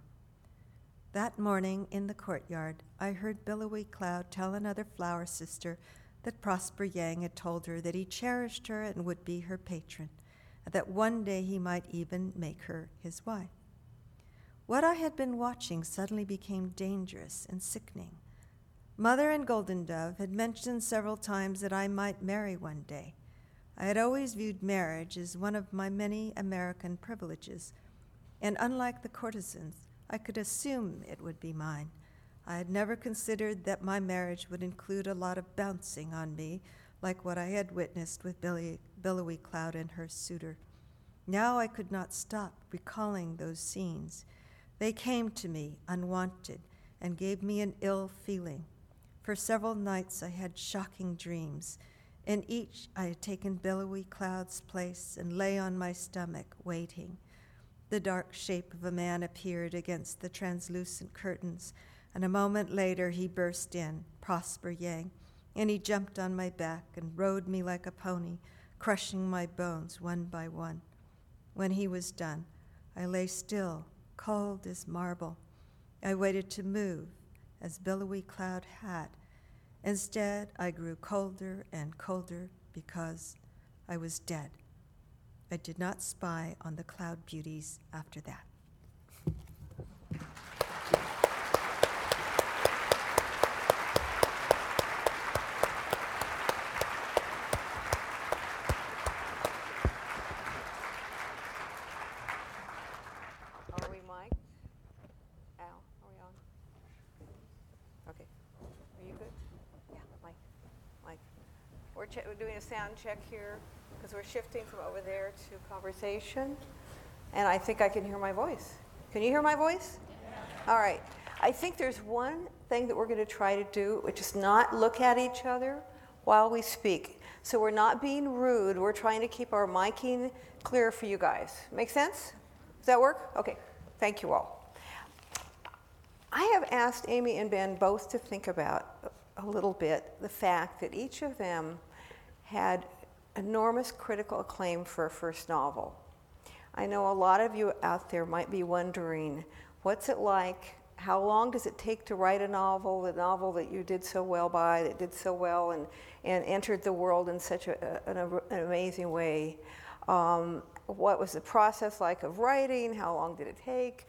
That morning in the courtyard, I heard Billowy Cloud tell another flower sister that Prosper Yang had told her that he cherished her and would be her patron, and that one day he might even make her his wife. What I had been watching suddenly became dangerous and sickening. Mother and Golden Dove had mentioned several times that I might marry one day. I had always viewed marriage as one of my many American privileges, and unlike the courtesans, I could assume it would be mine. I had never considered that my marriage would include a lot of bouncing on me, like what I had witnessed with Billy, Billowy Cloud and her suitor. Now I could not stop recalling those scenes. They came to me unwanted and gave me an ill feeling. For several nights I had shocking dreams. In each I had taken billowy cloud's place and lay on my stomach waiting. The dark shape of a man appeared against the translucent curtains, and a moment later he burst in, Prosper Yang, and he jumped on my back and rode me like a pony, crushing my bones one by one. When he was done, I lay still cold as marble. I waited to move, as billowy cloud had. Instead, I grew colder and colder because I was dead. I did not spy on the cloud beauties after that. we're doing a sound check here because we're shifting from over there to conversation. And I think I can hear my voice. Can you hear my voice? Yeah. All right. I think there's one thing that we're going to try to do, which is not look at each other while we speak. So we're not being rude. We're trying to keep our miking clear for you guys. Make sense? Does that work? Okay. Thank you all. I have asked Amy and Ben both to think about a little bit the fact that each of them had enormous critical acclaim for a first novel. I know a lot of you out there might be wondering what's it like? How long does it take to write a novel, the novel that you did so well by, that did so well and, and entered the world in such a, an, an amazing way? Um, what was the process like of writing? How long did it take?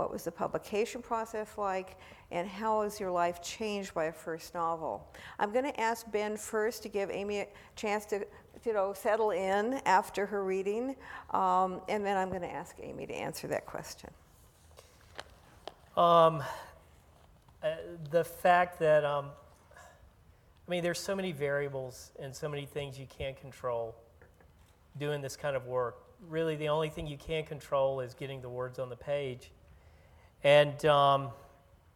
What was the publication process like? And how has your life changed by a first novel? I'm going to ask Ben first to give Amy a chance to, you know, settle in after her reading, um, and then I'm going to ask Amy to answer that question. Um, uh, the fact that, um, I mean, there's so many variables and so many things you can't control doing this kind of work. Really, the only thing you can control is getting the words on the page. And, um,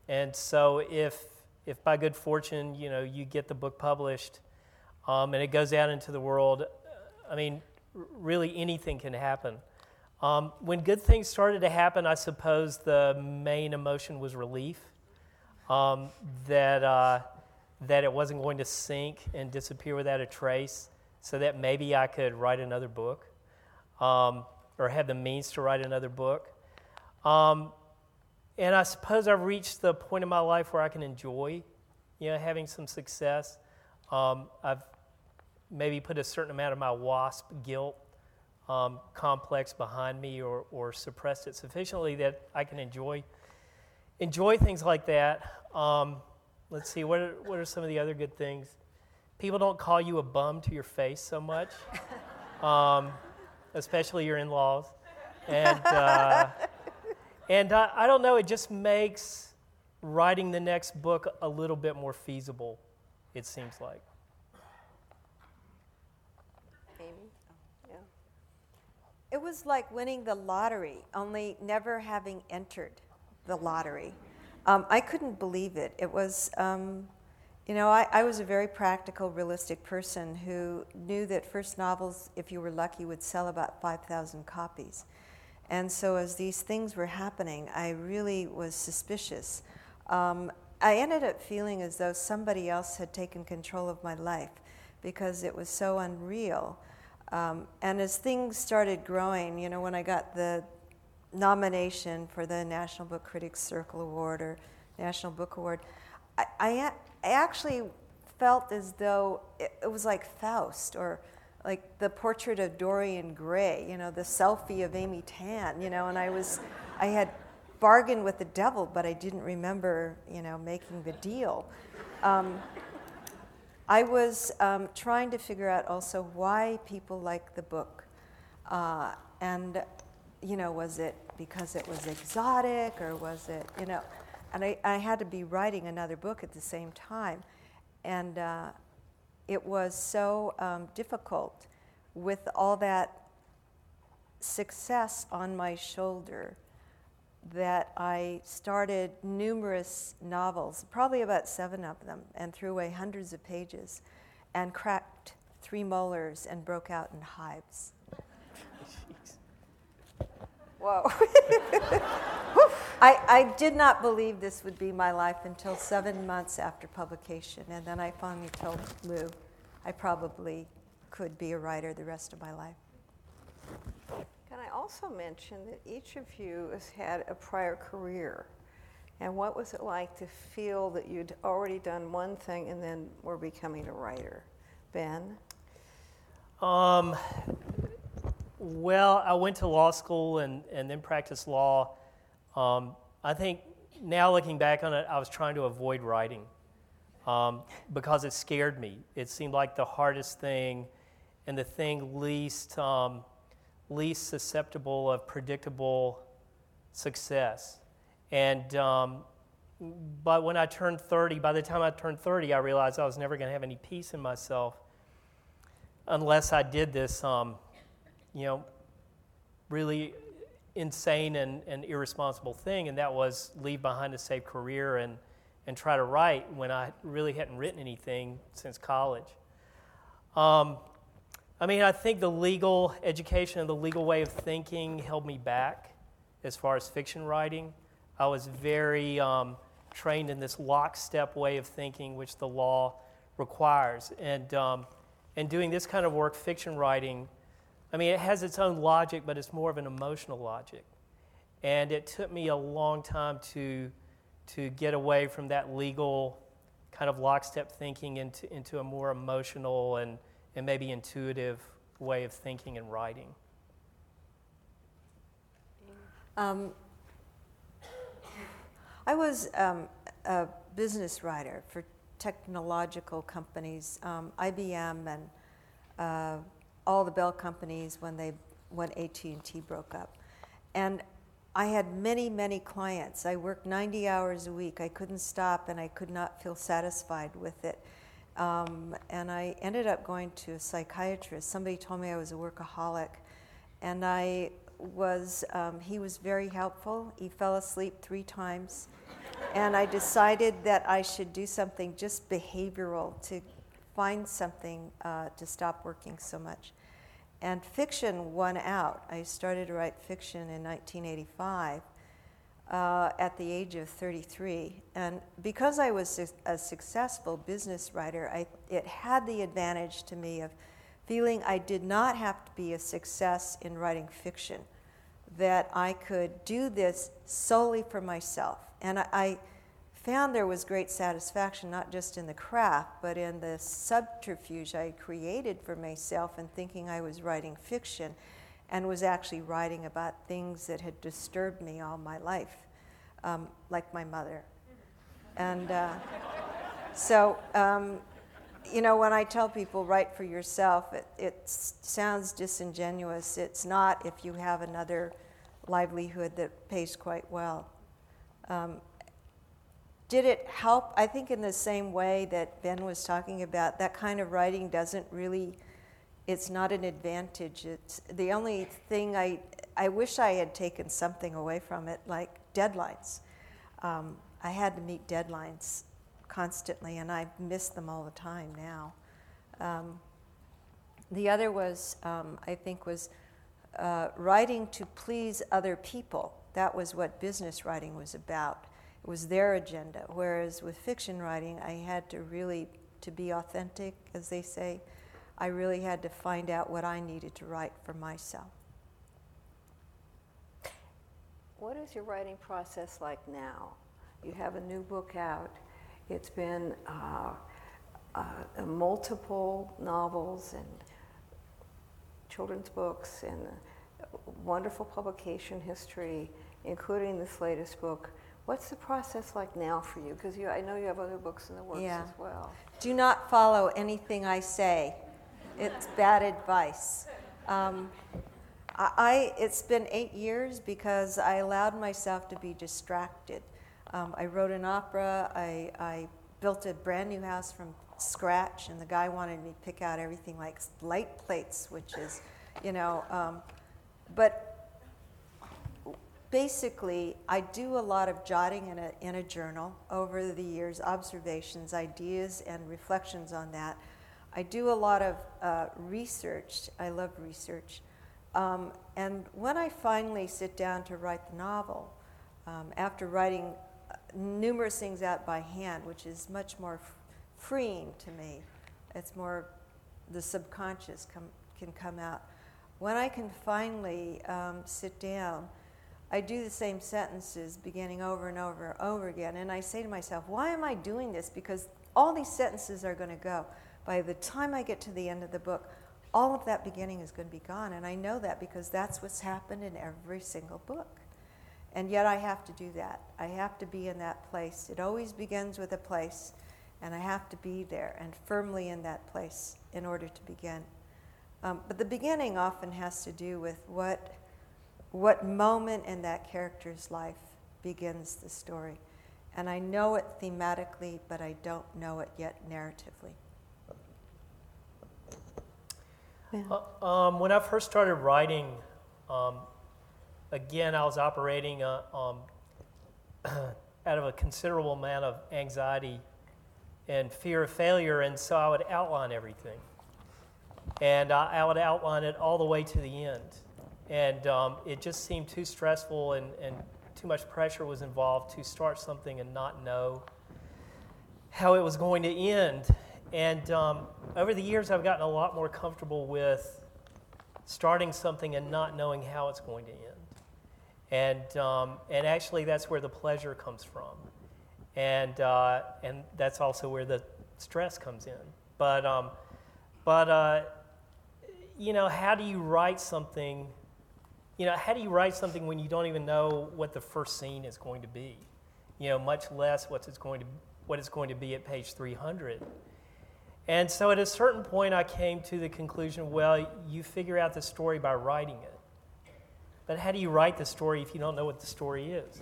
and so if, if by good fortune, you know, you get the book published um, and it goes out into the world, uh, I mean, really anything can happen. Um, when good things started to happen, I suppose the main emotion was relief um, that, uh, that it wasn't going to sink and disappear without a trace, so that maybe I could write another book um, or have the means to write another book. And I suppose I've reached the point in my life where I can enjoy, you know, having some success. Um, I've maybe put a certain amount of my WASP guilt um, complex behind me or, or suppressed it sufficiently that I can enjoy enjoy things like that. Um, let's see, what are, what are some of the other good things? People don't call you a bum to your face so much, um, especially your in laws. And uh, and I, I don't know, it just makes writing the next book a little bit more feasible, it seems like. Yeah. It was like winning the lottery, only never having entered the lottery. Um, I couldn't believe it. It was, um, you know, I, I, was a very practical, realistic person who knew that first novels, if you were lucky, would sell about 5,000 copies. And so as these things were happening, I really was suspicious. Um, I ended up feeling as though somebody else had taken control of my life because it was so unreal. Um, and as things started growing, you know, when I got the nomination for the National Book Critics Circle Award or National Book Award, I, I, I actually felt as though it, it was like Faust or like the portrait of Dorian Gray, you know, the selfie of Amy Tan, you know, and I was, I had bargained with the devil, but I didn't remember, you know, making the deal. Um, I was um, trying to figure out also why people like the book. Uh, and, you know, was it because it was exotic or was it, you know, and I, I had to be writing another book at the same time. And uh, it was so um, difficult with all that success on my shoulder that I started numerous novels, probably about seven of them, and threw away hundreds of pages, and cracked three molars and broke out in hives. Whoa. I, I did not believe this would be my life until seven months after publication, and then I finally told Lou I probably could be a writer the rest of my life. Can I also mention that each of you has had a prior career? And what was it like to feel that you'd already done one thing and then were becoming a writer? Ben? Um, well, I went to law school and, and then practiced law. Um, I think now looking back on it, I was trying to avoid writing um, because it scared me. It seemed like the hardest thing and the thing least, um, least susceptible of predictable success. And um, but when I turned 30, by the time I turned 30, I realized I was never going to have any peace in myself unless I did this um, you know, really insane and, and irresponsible thing, and that was leave behind a safe career and, and try to write when I really hadn't written anything since college. Um, I mean, I think the legal education and the legal way of thinking held me back as far as fiction writing. I was very um, trained in this lockstep way of thinking, which the law requires. And, um, and doing this kind of work, fiction writing, I mean, it has its own logic, but it's more of an emotional logic. And it took me a long time to, to get away from that legal kind of lockstep thinking into, into a more emotional and, and maybe intuitive way of thinking and writing. Um, I was um, a business writer for technological companies, um, IBM and uh, all the Bell companies when they when AT&T broke up, and I had many many clients. I worked 90 hours a week. I couldn't stop, and I could not feel satisfied with it. Um, and I ended up going to a psychiatrist. Somebody told me I was a workaholic, and I was. Um, he was very helpful. He fell asleep three times and I decided that I should do something just behavioral to find something uh, to stop working so much. And fiction won out. I started to write fiction in 1985 uh, at the age of 33. And because I was a successful business writer, I, it had the advantage to me of feeling I did not have to be a success in writing fiction, that I could do this solely for myself and I, I found there was great satisfaction, not just in the craft, but in the subterfuge I created for myself in thinking I was writing fiction and was actually writing about things that had disturbed me all my life, um, like my mother. And uh, so, um, you know, when I tell people write for yourself, it, it sounds disingenuous. It's not if you have another livelihood that pays quite well. Um, did it help? I think in the same way that Ben was talking about, that kind of writing doesn't really, it's not an advantage. It's the only thing I, I wish I had taken something away from it, like deadlines. Um, I had to meet deadlines constantly, and I miss them all the time now. Um, the other was, um, I think, was uh, writing to please other people. That was what business writing was about. Was their agenda. Whereas with fiction writing, I had to really, to be authentic, as they say, I really had to find out what I needed to write for myself. What is your writing process like now? You have a new book out. It's been uh, uh, multiple novels and children's books and wonderful publication history including this latest book. What's the process like now for you? Because I know you have other books in the works yeah. as well. Do not follow anything I say. It's bad advice. Um, I, it's been eight years because I allowed myself to be distracted. Um, I wrote an opera. I, I built a brand new house from scratch, and the guy wanted me to pick out everything like light plates, which is, you know, um, but basically, I do a lot of jotting in a, in a journal over the years, observations, ideas, and reflections on that. I do a lot of uh, research. I love research. Um, and when I finally sit down to write the novel, um, after writing uh, numerous things out by hand, which is much more f- freeing to me, it's more the subconscious com- can come out. When I can finally um, sit down, I do the same sentences beginning over and over and over again. And I say to myself, why am I doing this? Because all these sentences are going to go. By the time I get to the end of the book, all of that beginning is going to be gone. And I know that because that's what's happened in every single book. And yet I have to do that. I have to be in that place. It always begins with a place, and I have to be there and firmly in that place in order to begin. Um, but the beginning often has to do with what what moment in that character's life begins the story. And I know it thematically, but I don't know it yet narratively. Yeah. Uh, um, when I first started writing, um, again, I was operating uh, um, out of a considerable amount of anxiety and fear of failure, and so I would outline everything. And I, I would outline it all the way to the end And um, it just seemed too stressful and, and too much pressure was involved to start something and not know how it was going to end. And um, over the years, I've gotten a lot more comfortable with starting something and not knowing how it's going to end. And, um, and actually, that's where the pleasure comes from. And, uh, and that's also where the stress comes in. But, um, but uh, you know, how do you write something? You know, how do you write something when you don't even know what the first scene is going to be? You know, much less what it's going to, what it's going to be at page 300. And so at a certain point, I came to the conclusion well, you figure out the story by writing it. But how do you write the story if you don't know what the story is?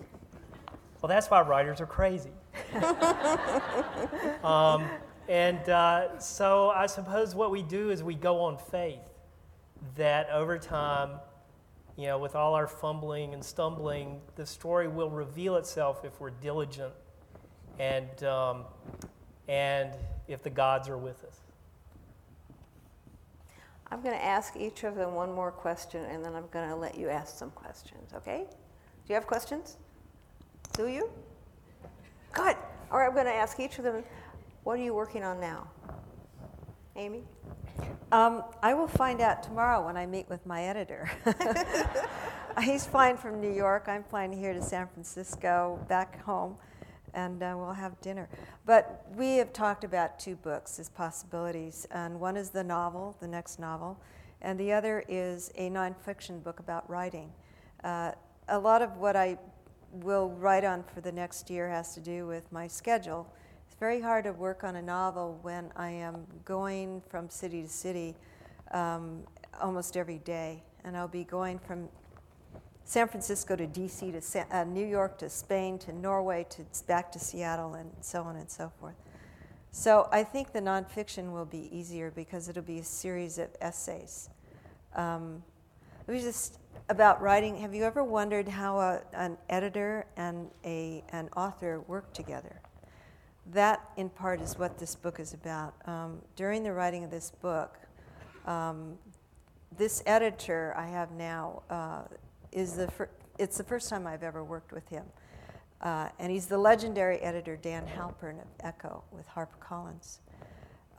Well, that's why writers are crazy. um, and uh, so I suppose what we do is we go on faith that over time, you know, with all our fumbling and stumbling, the story will reveal itself if we're diligent and, um, and if the gods are with us. I'm going to ask each of them one more question and then I'm going to let you ask some questions, okay? Do you have questions? Do you? Good. All right, I'm going to ask each of them what are you working on now? Amy? Um, I will find out tomorrow when I meet with my editor. He's flying from New York. I'm flying here to San Francisco, back home, and uh, we'll have dinner. But we have talked about two books as possibilities, and one is the novel, the next novel, and the other is a nonfiction book about writing. Uh, a lot of what I will write on for the next year has to do with my schedule very hard to work on a novel when I am going from city to city um, almost every day. And I'll be going from San Francisco to DC to uh, New York to Spain to Norway to back to Seattle and so on and so forth. So I think the nonfiction will be easier because it'll be a series of essays. Um, it was just about writing. Have you ever wondered how a, an editor and a, an author work together? That, in part, is what this book is about. Um, during the writing of this book, um, this editor I have now uh, is the fir- it's the first time I've ever worked with him. Uh, and he's the legendary editor Dan Halpern of Ecco with HarperCollins.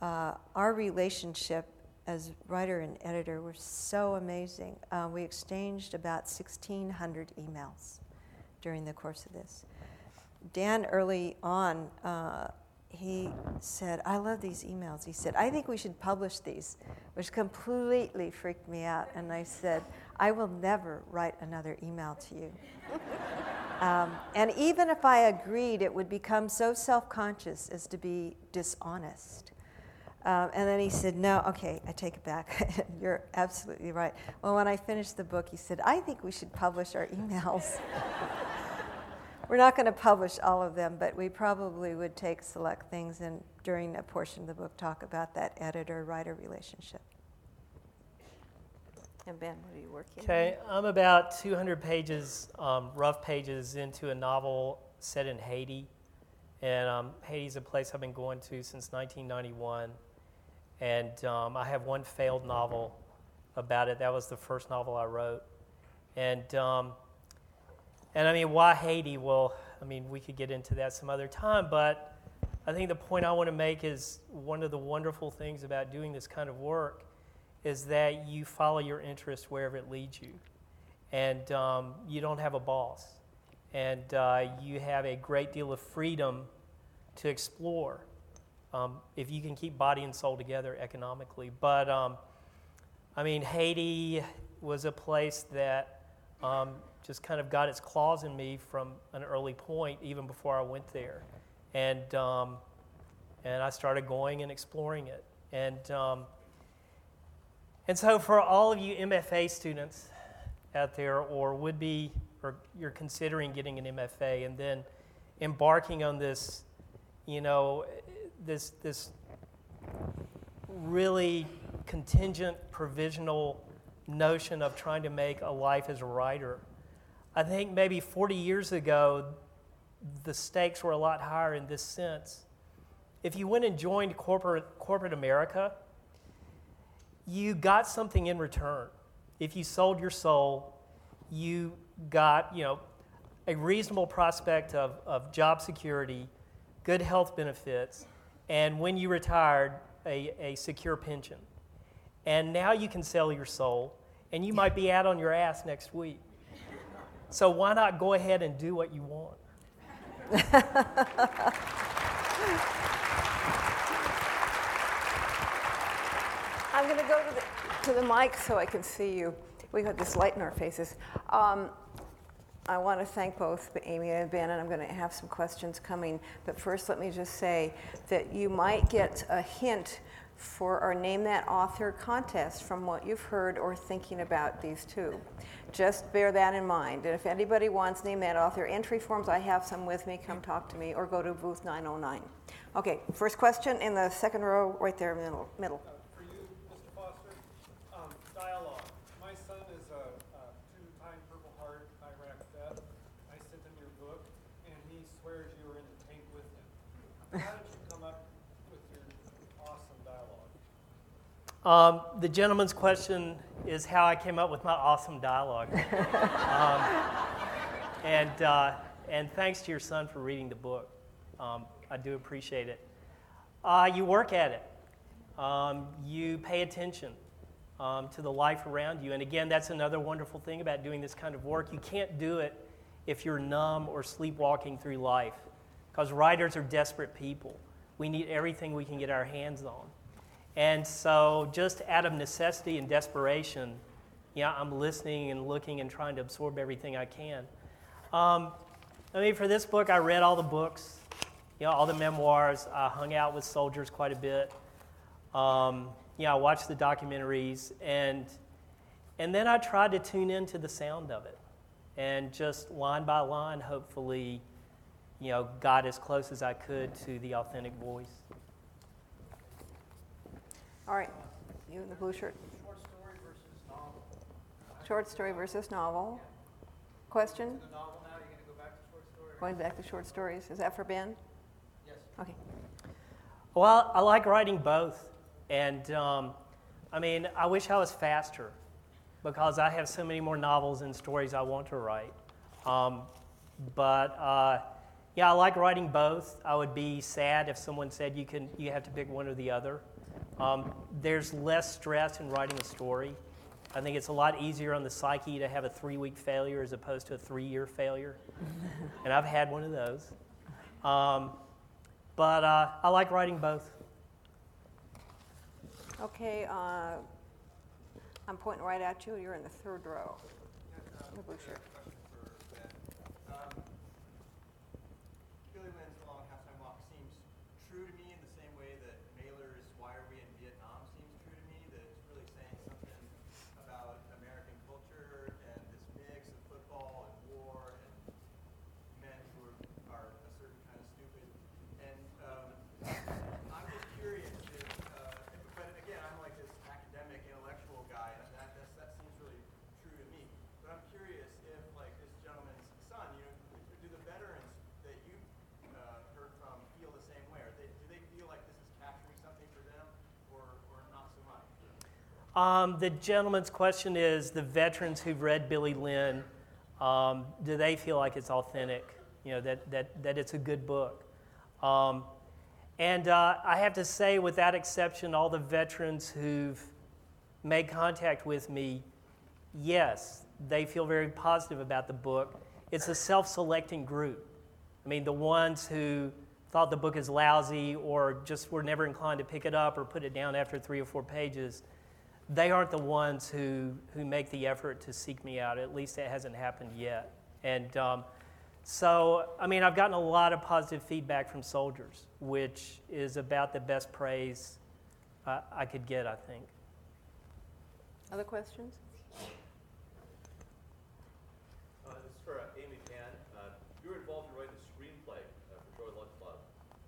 Uh, our relationship as writer and editor was so amazing. Uh, we exchanged about 1,600 emails during the course of this. Dan early on, uh, he said, I love these emails. He said, I think we should publish these, which completely freaked me out. And I said, I will never write another email to you. um, and even if I agreed, it would become so self conscious as to be dishonest. Um, and then he said, No, okay, I take it back. You're absolutely right. Well, when I finished the book, he said, I think we should publish our emails. We're not going to publish all of them, but we probably would take select things and during a portion of the book talk about that editor-writer relationship. And Ben, what are you working on? Okay, I'm about 200 pages, um, rough pages into a novel set in Haiti. And um, Haiti's a place I've been going to since 1991. And um, I have one failed novel about it. That was the first novel I wrote. And um, and I mean, why Haiti? Well, I mean, we could get into that some other time, but I think the point I want to make is one of the wonderful things about doing this kind of work is that you follow your interest wherever it leads you. And um, you don't have a boss. And uh, you have a great deal of freedom to explore um, if you can keep body and soul together economically. But um, I mean, Haiti was a place that um, just kind of got its claws in me from an early point, even before I went there. And, um, and I started going and exploring it. And, um, and so, for all of you MFA students out there, or would be, or you're considering getting an MFA, and then embarking on this, you know, this, this really contingent, provisional notion of trying to make a life as a writer I think maybe 40 years ago, the stakes were a lot higher in this sense. If you went and joined corporate, corporate America, you got something in return. if you sold your soul, you got, you know, a reasonable prospect of, of job security, good health benefits, and when you retired, a, a secure pension. And now you can sell your soul, and you might be out on your ass next week. So why not go ahead and do what you want? I'm going to go to the, to the mic so I can see you. We got this light in our faces. Um, I want to thank both Amy and Ben, and I'm going to have some questions coming. But first, let me just say that you might get a hint for our Name That Author contest from what you've heard or thinking about these two. Just bear that in mind. And if anybody wants Name That Author entry forms, I have some with me. Come talk to me or go to booth 909. Okay, first question in the second row, right there in the middle. middle. For you, Mr. Foster, um, dialogue. My son is a, a two-time Purple Heart Iraq vet. I sent him your book, and he swears you were in the tank with him. How did you come up with your awesome dialogue? Um, the gentleman's question is how I came up with my awesome dialogue. um, and, uh, and thanks to your son for reading the book. Um, I do appreciate it. Uh, you work at it, um, you pay attention um, to the life around you. And again, that's another wonderful thing about doing this kind of work. You can't do it if you're numb or sleepwalking through life, because writers are desperate people. We need everything we can get our hands on. And so, just out of necessity and desperation, yeah, I'm listening and looking and trying to absorb everything I can. Um, I mean, for this book, I read all the books, you know, all the memoirs. I hung out with soldiers quite a bit. Um, you know, I watched the documentaries, and and then I tried to tune into the sound of it, and just line by line, hopefully, you know, got as close as I could to the authentic voice. All right, you in the blue shirt. Short story versus novel. Short story versus novel. Question? The novel now, you're going to go back to short story? Going back to short stories. Is that for Ben? Yes. Okay. Well, I like writing both. And um, I mean, I wish I was faster because I have so many more novels and stories I want to write. Um, but uh, yeah, I like writing both. I would be sad if someone said you, can, you have to pick one or the other. Um, there's less stress in writing a story. I think it's a lot easier on the psyche to have a three week failure as opposed to a three year failure. and I've had one of those. Um, but uh, I like writing both. Okay, uh, I'm pointing right at you. You're in the third row. The blue shirt. Billy Lynn's Long Halftime Walk seems true to me in the same way that Mailer's Why Are We in Vietnam seems true to me, that it's really saying something about American culture and this mix of football and war and men who are, are a certain kind of stupid. And um, I'm just curious if, uh, but again, I'm like this academic, intellectual guy, and that, that's, that seems really true to me. But I'm curious if, like, this gentleman's son, you know, do the veterans that you uh, heard from feel the same way? Are they, do they feel like this is capturing something for them, or, or not so much? Um, the gentleman's question is the veterans who've read Billy Lynn, um, do they feel like it's authentic? You know, that, that, that it's a good book. Um, and uh, I have to say, without exception, all the veterans who've made contact with me, yes, they feel very positive about the book. It's a self selecting group. I mean, the ones who thought the book is lousy or just were never inclined to pick it up or put it down after three or four pages, they aren't the ones who, who make the effort to seek me out. At least it hasn't happened yet. And um, so, I mean, I've gotten a lot of positive feedback from soldiers, which is about the best praise uh, I could get, I think. Other questions? Uh, this is for uh, Amy Tan. Uh, you were involved in writing the screenplay uh, for Joy Luck Club.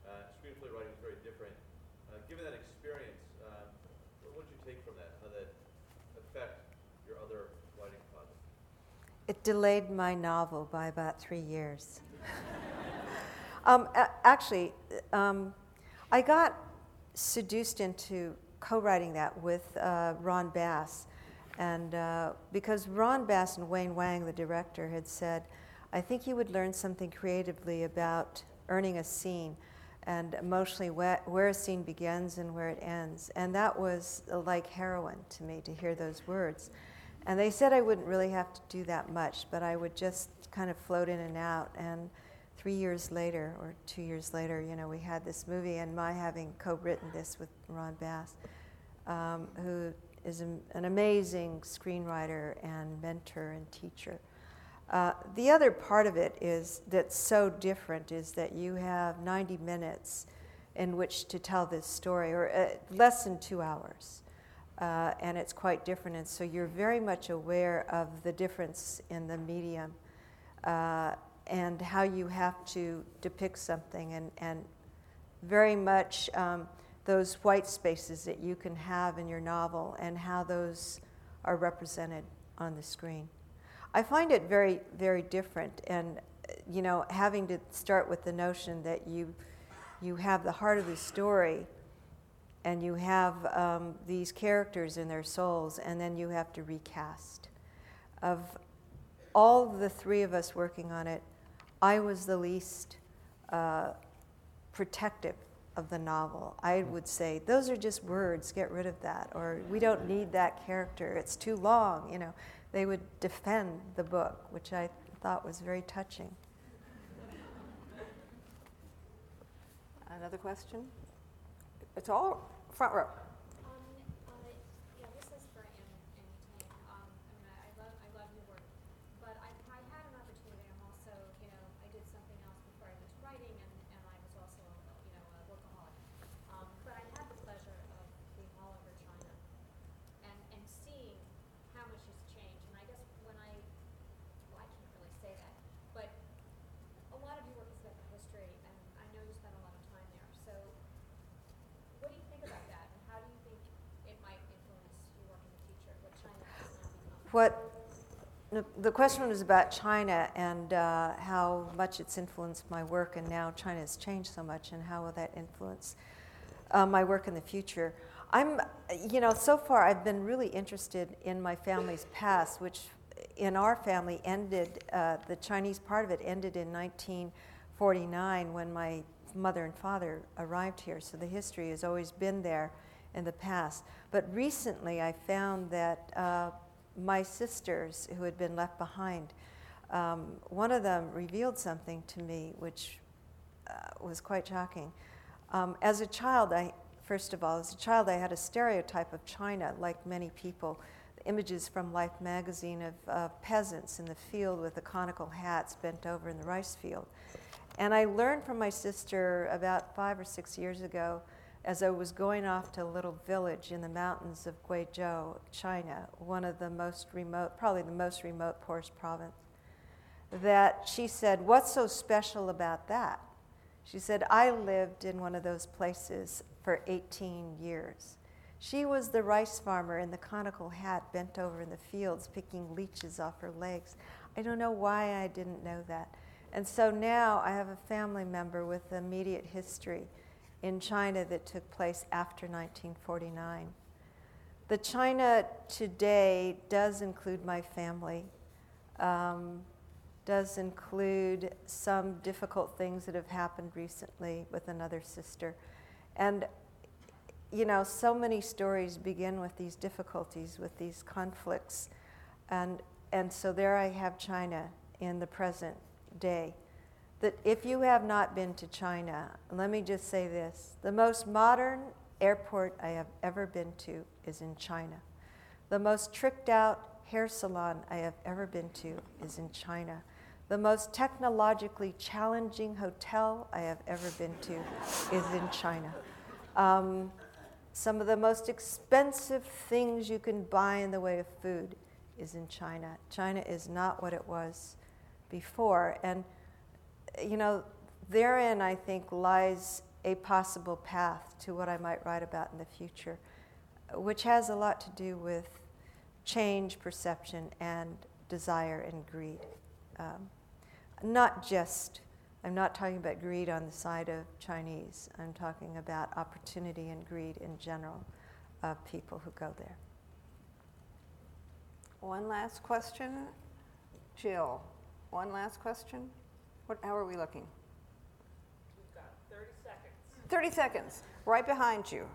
Uh, screenplay writing is very different. Uh, given that experience, uh, what, what did you take from that? How did that affect your other writing projects? It delayed my novel by about three years. um, a- actually, um, I got seduced into co writing that with uh, Ron Bass. And uh, because Ron Bass and Wayne Wang, the director, had said, I think you would learn something creatively about earning a scene and emotionally where, where a scene begins and where it ends. And that was uh, like heroin to me to hear those words. And they said I wouldn't really have to do that much, but I would just kind of float in and out. And three years later, or two years later, you know, we had this movie, and my having co-written this with Ron Bass, um, who is an amazing screenwriter and mentor and teacher. Uh, the other part of it is that's so different is that you have 90 minutes in which to tell this story, or uh, less than two hours. Uh, and it's quite different. And so you're very much aware of the difference in the medium uh, and how you have to depict something, and, and very much um, those white spaces that you can have in your novel and how those are represented on the screen. I find it very, very different, and you know, having to start with the notion that you you have the heart of the story, and you have um, these characters in their souls, and then you have to recast. Of all the three of us working on it, I was the least uh, protective of the novel. I would say, those are just words, get rid of that. Or we don't need that character, it's too long, you know. They would defend the book, which I thought was very touching. Another question? It's all front row. What the question was about China and uh, how much it's influenced my work, and now China has changed so much, and how will that influence uh, my work in the future? I'm, you know, so far I've been really interested in my family's past, which in our family ended, uh, the Chinese part of it ended in 1949 when my mother and father arrived here. So the history has always been there in the past. But recently I found that uh, my sisters who had been left behind, um, one of them revealed something to me which uh, was quite shocking. Um, as a child, I, first of all, as a child, I had a stereotype of China, like many people. Images from Life magazine of uh, peasants in the field with the conical hats bent over in the rice field. And I learned from my sister about five or six years ago as I was going off to a little village in the mountains of Guizhou, China, one of the most remote, probably the most remote, poorest province, that she said, What's so special about that? She said, I lived in one of those places for 18 years. She was the rice farmer in the conical hat bent over in the fields picking leeches off her legs. I don't know why I didn't know that. And so now I have a family member with immediate history in China that took place after 1949. The China today does include my family, um, does include some difficult things that have happened recently with another sister. And, you know, so many stories begin with these difficulties, with these conflicts. And, and so there I have China in the present day that if you have not been to China, let me just say this the most modern airport I have ever been to is in China. The most tricked out hair salon I have ever been to is in China. The most technologically challenging hotel I have ever been to is in China. Um, some of the most expensive things you can buy in the way of food is in China. China is not what it was before. And you know, therein I think lies a possible path to what I might write about in the future, which has a lot to do with change, perception, and desire and greed. Um, not just, I'm not talking about greed on the side of Chinese, I'm talking about opportunity and greed in general of people who go there. One last question. Jill, one last question. What, how are we looking? We've got 30 seconds. 30 seconds, right behind you.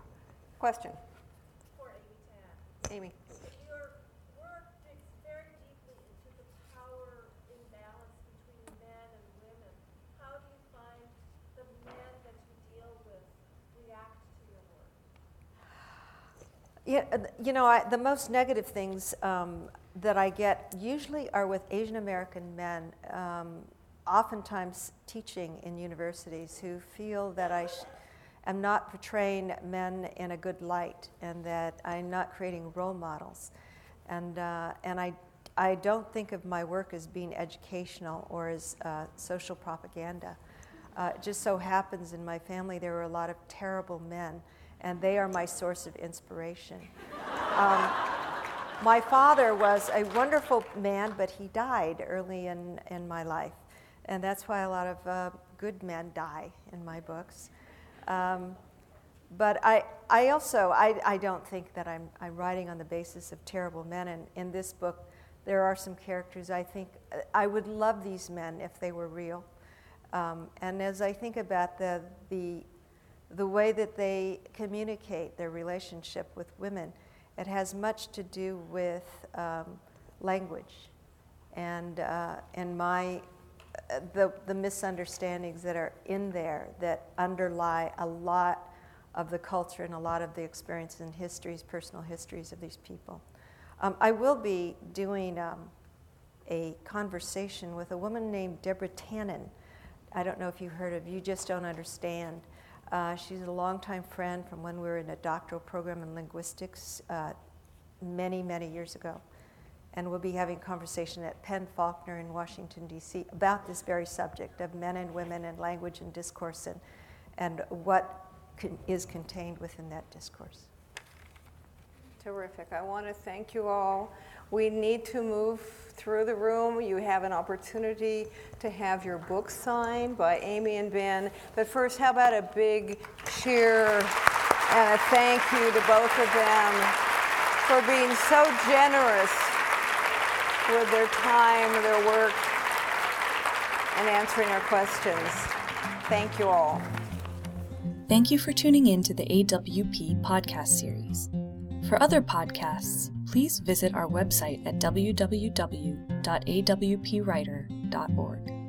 Question. For Amy Tan. Amy. Your work digs very deeply into the power imbalance between men and women. How do you find the men that you deal with react to your work? Yeah, uh, you know, I, the most negative things um, that I get usually are with Asian American men, um, oftentimes teaching in universities, who feel that I sh- am not portraying men in a good light and that I'm not creating role models. And, uh, and I, I don't think of my work as being educational or as uh, social propaganda. Uh, it just so happens in my family there were a lot of terrible men, and they are my source of inspiration. Um, my father was a wonderful man, but he died early in, in my life. And that's why a lot of uh, good men die in my books. Um, but I, I also, I, I don't think that I'm, I'm writing on the basis of terrible men. And in this book, there are some characters I think I would love these men if they were real. Um, and as I think about the, the, the way that they communicate their relationship with women, it has much to do with um, language and, uh, and my, uh, the, the misunderstandings that are in there that underlie a lot of the culture and a lot of the experiences and histories, personal histories of these people. Um, I will be doing um, a conversation with a woman named Deborah Tannen. I don't know if you've heard of You Just Don't Understand. Uh, she's a longtime friend from when we were in a doctoral program in linguistics uh, many, many years ago. And we'll be having a conversation at Penn Faulkner in Washington, D.C. about this very subject of men and women and language and discourse and, and what con- is contained within that discourse. Terrific. I want to thank you all. We need to move through the room. You have an opportunity to have your book signed by Amy and Ben. But first, how about a big cheer and a thank you to both of them for being so generous with their time, their work, and answering our questions. Thank you all. Thank you for tuning in to the AWP podcast series. For other podcasts, please visit our website at www.awpwriter.org.